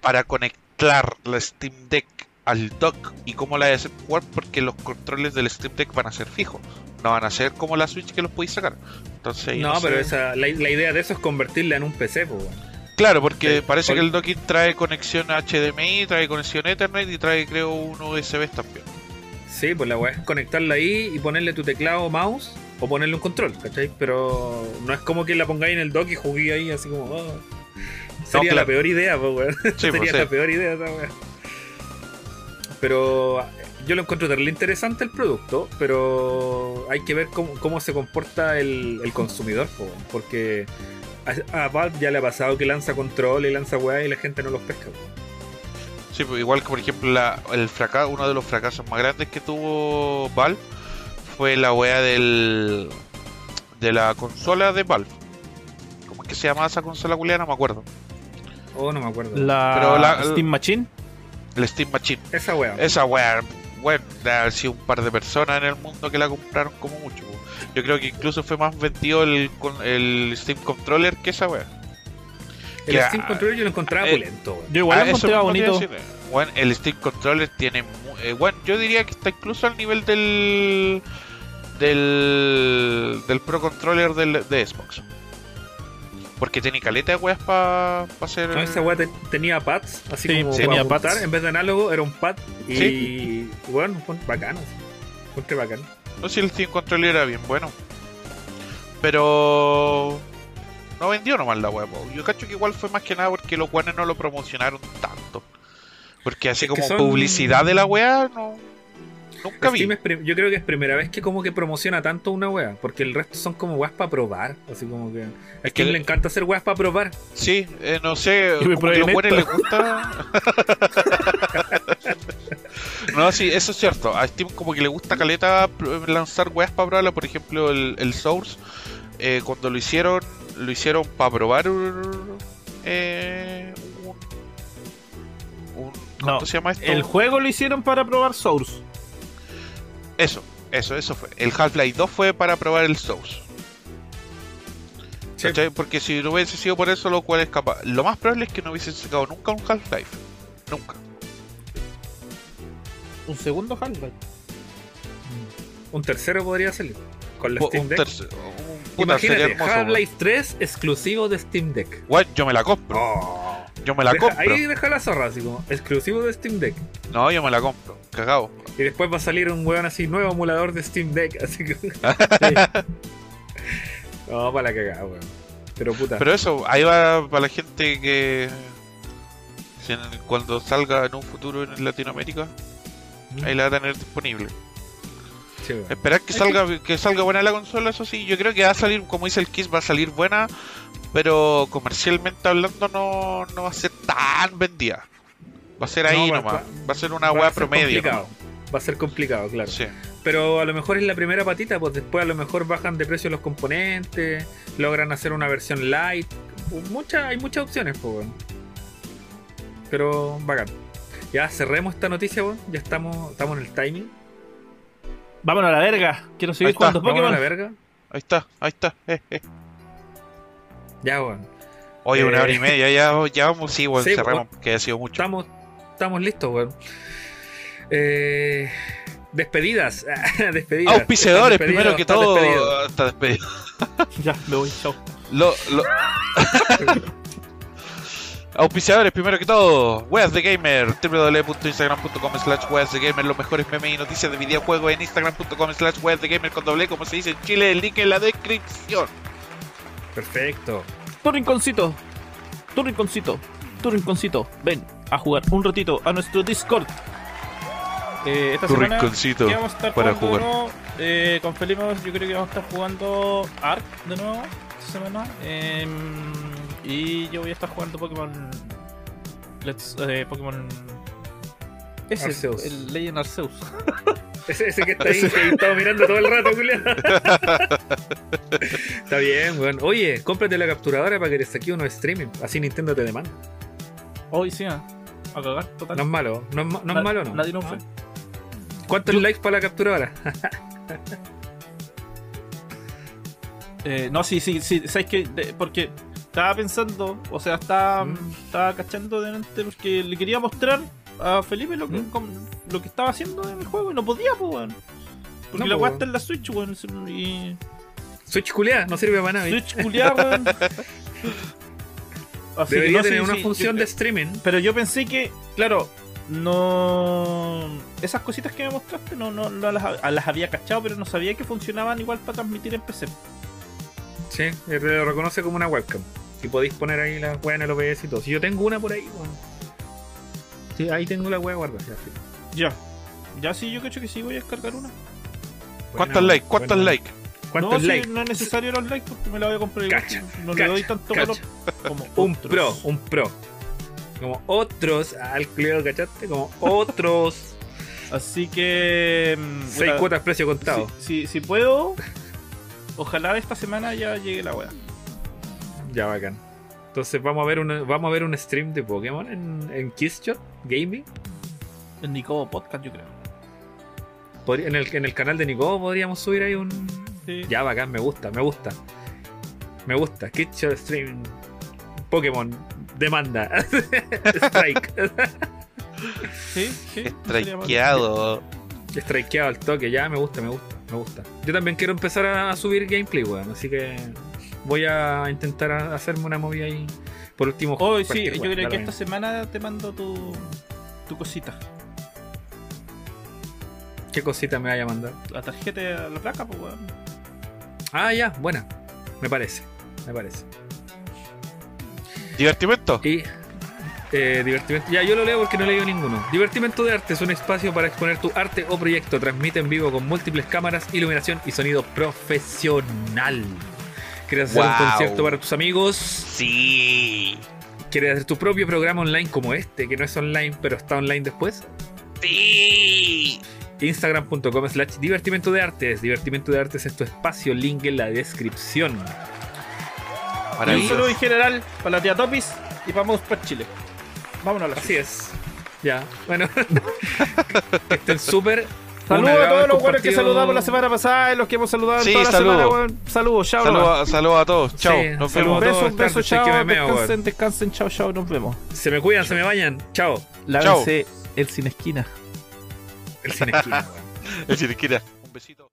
para conectar la Steam Deck al dock y cómo la hacer jugar? Porque los controles del Steam Deck van a ser fijos, no van a ser como la Switch que los podéis sacar. Entonces, no, pero esa, la, la idea de eso es convertirla en un PC pues. Claro, porque Sí, parece que el docking trae conexión HDMI, trae conexión Ethernet y trae creo un USB también. Sí, pues la weá es conectarla ahí y ponerle tu teclado o mouse o ponerle un control, ¿cachai? Pero no es como que la pongáis en el dock y jugué ahí así como. oh. Sería claro. la peor idea, pues, weón. Sí, *laughs* Sería pues, sí. la peor idea esa weá. Pero yo lo encuentro terrible interesante el producto, pero hay que ver cómo, cómo se comporta el, el consumidor, po, weón, porque a, a Valve ya le ha pasado que lanza control y lanza weá y la gente no los pesca. po. Sí, pues igual que por ejemplo la, el fracaso, uno de los fracasos más grandes que tuvo Valve fue la wea del de la consola de Valve. ¿Cómo es que se llama esa consola culiana? No me acuerdo. Oh, no me acuerdo. La, Pero la- Steam Machine. El Steam Machine. Esa weá. Esa wea, bueno, haber sido un par de personas en el mundo que la compraron como mucho. Yo creo que incluso fue más vendido el, con- el Steam Controller que esa wea. El Que, Steam Controller yo lo encontraba eh, pulento, weón. Yo igual Ah, lo eso encontraba bonito. decir. Bueno, el Steam Controller tiene. eh, bueno, yo diría que está incluso al nivel del. Del. del Pro Controller del, de Xbox. Porque tiene caleta de weas para hacer. No, esa weá te- tenía pads, así Sí, como sí, tenía apuntar, pads. en vez de análogo era un pad y Sí. bueno, fue bacano. Encontré bacano. No sé si el Steam Controller era bien bueno. Pero. No vendió nomás la wea. po. Yo cacho que igual fue más que nada porque los weones no lo promocionaron tanto. Porque así Es como son- publicidad de la wea, no. Nunca vi. Yo creo que es primera vez que como que promociona tanto una wea, porque el resto son como weas para probar, así como que a Es Steam que- le encanta hacer weas para probar. Sí, eh, no sé, como que a los buenos les gusta. *laughs* no, sí, eso es cierto. A Steam como que le gusta caleta lanzar weas para probarla. Por ejemplo, el, el Source, eh, cuando lo hicieron, lo hicieron para probar eh, un, un- ¿Cuánto No, se llama esto? El juego lo hicieron para probar Source. Eso, eso, eso fue. El Half-Life 2 fue para probar el Source. Sí. ¿Cachai? Porque si no hubiese sido por eso, lo cual es capaz. Lo más probable es que no hubiesen sacado nunca un Half-Life. Nunca. Un segundo Half-Life. Un tercero podría salir con la Steam un Deck. un- puta, Imagínate, hermoso, Half-Life 3 exclusivo de Steam Deck. Weón, yo me la compro. Oh. Yo me la Deja- compro. ahí deja la zorra, así como exclusivo de Steam Deck. No, yo me la compro. Cagado. Y después va a salir un weón así, nuevo emulador de Steam Deck. *laughs* Así que. *laughs* no, para la cagada, weón. Pero puta. Pero eso, ahí va para la gente que. cuando salga en un futuro en Latinoamérica, ahí la va a tener disponible. Sí. Esperar que salga, que salga buena la consola, eso sí. Yo creo que va a salir, como dice el Kiss, va a salir buena, pero comercialmente hablando no, no va a ser tan vendida. Va a ser ahí No, nomás. va- Va a ser una Va a weá ser promedio. complicado. Va a ser complicado, claro. Sí. Pero a lo mejor es la primera patita, pues después a lo mejor bajan de precio los componentes, logran hacer una versión light. Mucha, hay muchas opciones, pues. Pero bacán. Ya cerremos esta noticia. Ya estamos, estamos en el timing. Vámonos a la verga. Quiero Ahí seguir está, jugando Vamos a la Pokémon. verga. Ahí está, ahí está. eh, eh. Ya, weón. Oye, una Eh. hora y media, ya, ya vamos, sí, bueno, Sí, cerramos, que ha sido mucho. Estamos, estamos listos, weón. Eh, despedidas. *laughs* despedidas. Auspiciadores, primero que ¿Estás todo. despedido? Está despedido. *laughs* Ya, me voy, chao. Lo, lo- *laughs* Auspiciadores, primero que todo, Weas de Gamer, www.instagram.com slash Weas de Gamer, los mejores memes y noticias de videojuegos en instagram.com slash Weas de Gamer con doble, como se dice en Chile, el link en la descripción. Perfecto. Tu rinconcito. Tu rinconcito. Tu rinconcito. Ven a jugar un ratito a nuestro Discord. Eh, esta Tu semana rinconcito ¿qué vamos a estar para jugando jugar. Eh, con Felipe yo creo que vamos a estar jugando Ark de nuevo esta semana. Em, y yo voy a estar jugando Pokémon. Let's, eh, Pokémon. Ese, Arceus. el Legend Arceus. *laughs* Ese, ese que está ahí, que estaba mirando todo el rato, Julián. *laughs* está bien, weón. Oye, cómprate la capturadora para que te saque unos streaming. Así Nintendo te demanda. Hoy sí, ah, a cagar, total. No es malo, no es, no es malo, ¿no? Nadie nos fue. ¿Cuántos likes para la capturadora? *laughs* Eh, no, sí, sí, sí, ¿sabes qué? De- porque estaba pensando, o sea, estaba, Mm. estaba cachando delante porque le quería mostrar a Felipe lo que, Mm. lo que estaba haciendo en el juego y no podía, pues, weón. Porque No, la weá está en la Switch, weón. Y. Switch culiada, no sirve para nada. Switch culiada, weón. *laughs* Así que Debería no, sí, tener una sí, función yo- de streaming. Pero yo pensé que, claro, no. Esas cositas que me mostraste no, no, no las, las había cachado, pero no sabía que funcionaban igual para transmitir en PC. Sí, eh, lo reconoce como una webcam. Y podéis poner ahí la wea en el OBS y todo. Si yo tengo una por ahí, weón. Sí, ahí tengo la wea guardada. Ya, sí. Ya. Ya sí, yo cacho que sí voy a descargar una. ¿Cuántos Buena, likes? ¿Cuántos buena. likes? ¿Cuántos no, likes? no es necesario los likes porque me la voy a comprar. Cacha, no cacha, le doy tanto cacha. valor como *laughs* Un otros. pro, un pro. Como otros, al culiado, ¿cachaste? Como otros. Así que. mm, Seis cuotas precio contado. Si, si, si puedo, ojalá esta semana ya llegue la wea. Ya bacán. Entonces vamos a ver una, vamos a ver un stream de Pokémon en, en Kissshot Gaming. En Nico Podcast, yo creo. Podría- en, el, en el canal de Nico podríamos subir ahí un. Sí. Ya, bacán, me gusta, me gusta. Me gusta. Kitchen Stream. Pokémon. Demanda. *laughs* Strike. Sí, sí. Strikeado. Strikeado al toque. Ya, me gusta, me gusta, me gusta. Yo también quiero empezar a, a subir gameplay, weón. Así que voy a intentar a- hacerme una movida ahí. Por último, Hoy sí, cualquier yo creo que esta semana te mando tu, tu cosita. ¿Qué cosita me vaya a mandar? La tarjeta, la placa, pues weón. Ah, ya, buena. Me parece, me parece. Divertimento. Y eh, divertimento. Ya, yo lo leo porque no he leído ninguno. Divertimento de arte es un espacio para exponer tu arte o proyecto. Transmite en vivo con múltiples cámaras, iluminación y sonido profesional. ¿Quieres hacer un concierto para tus amigos? Sí. ¿Quieres hacer tu propio programa online como este, que no es online, pero está online después? Sí. Instagram.com slash divertimento de artes. Divertimento de artes es tu espacio, link en la descripción. Y un saludo en general para la tía Topis y para para Chile. Vámonos a la Así es. Ya, bueno. *laughs* que estén súper. Saludos a todos los buenos que saludamos la semana pasada y los que hemos saludado Sí, en toda la semana, weón. Saludos, chao. Saludos a, saludos a todos. Chao. Sí, Nos vemos. Un beso, todos, un beso, tarde, sé que chao. me meo, Descansen, descansen, chao, chao, nos vemos. Se me cuidan, se me bañan. Chao. Lávense el sin esquina. El sin esquina. Es decir, Kira, un besito.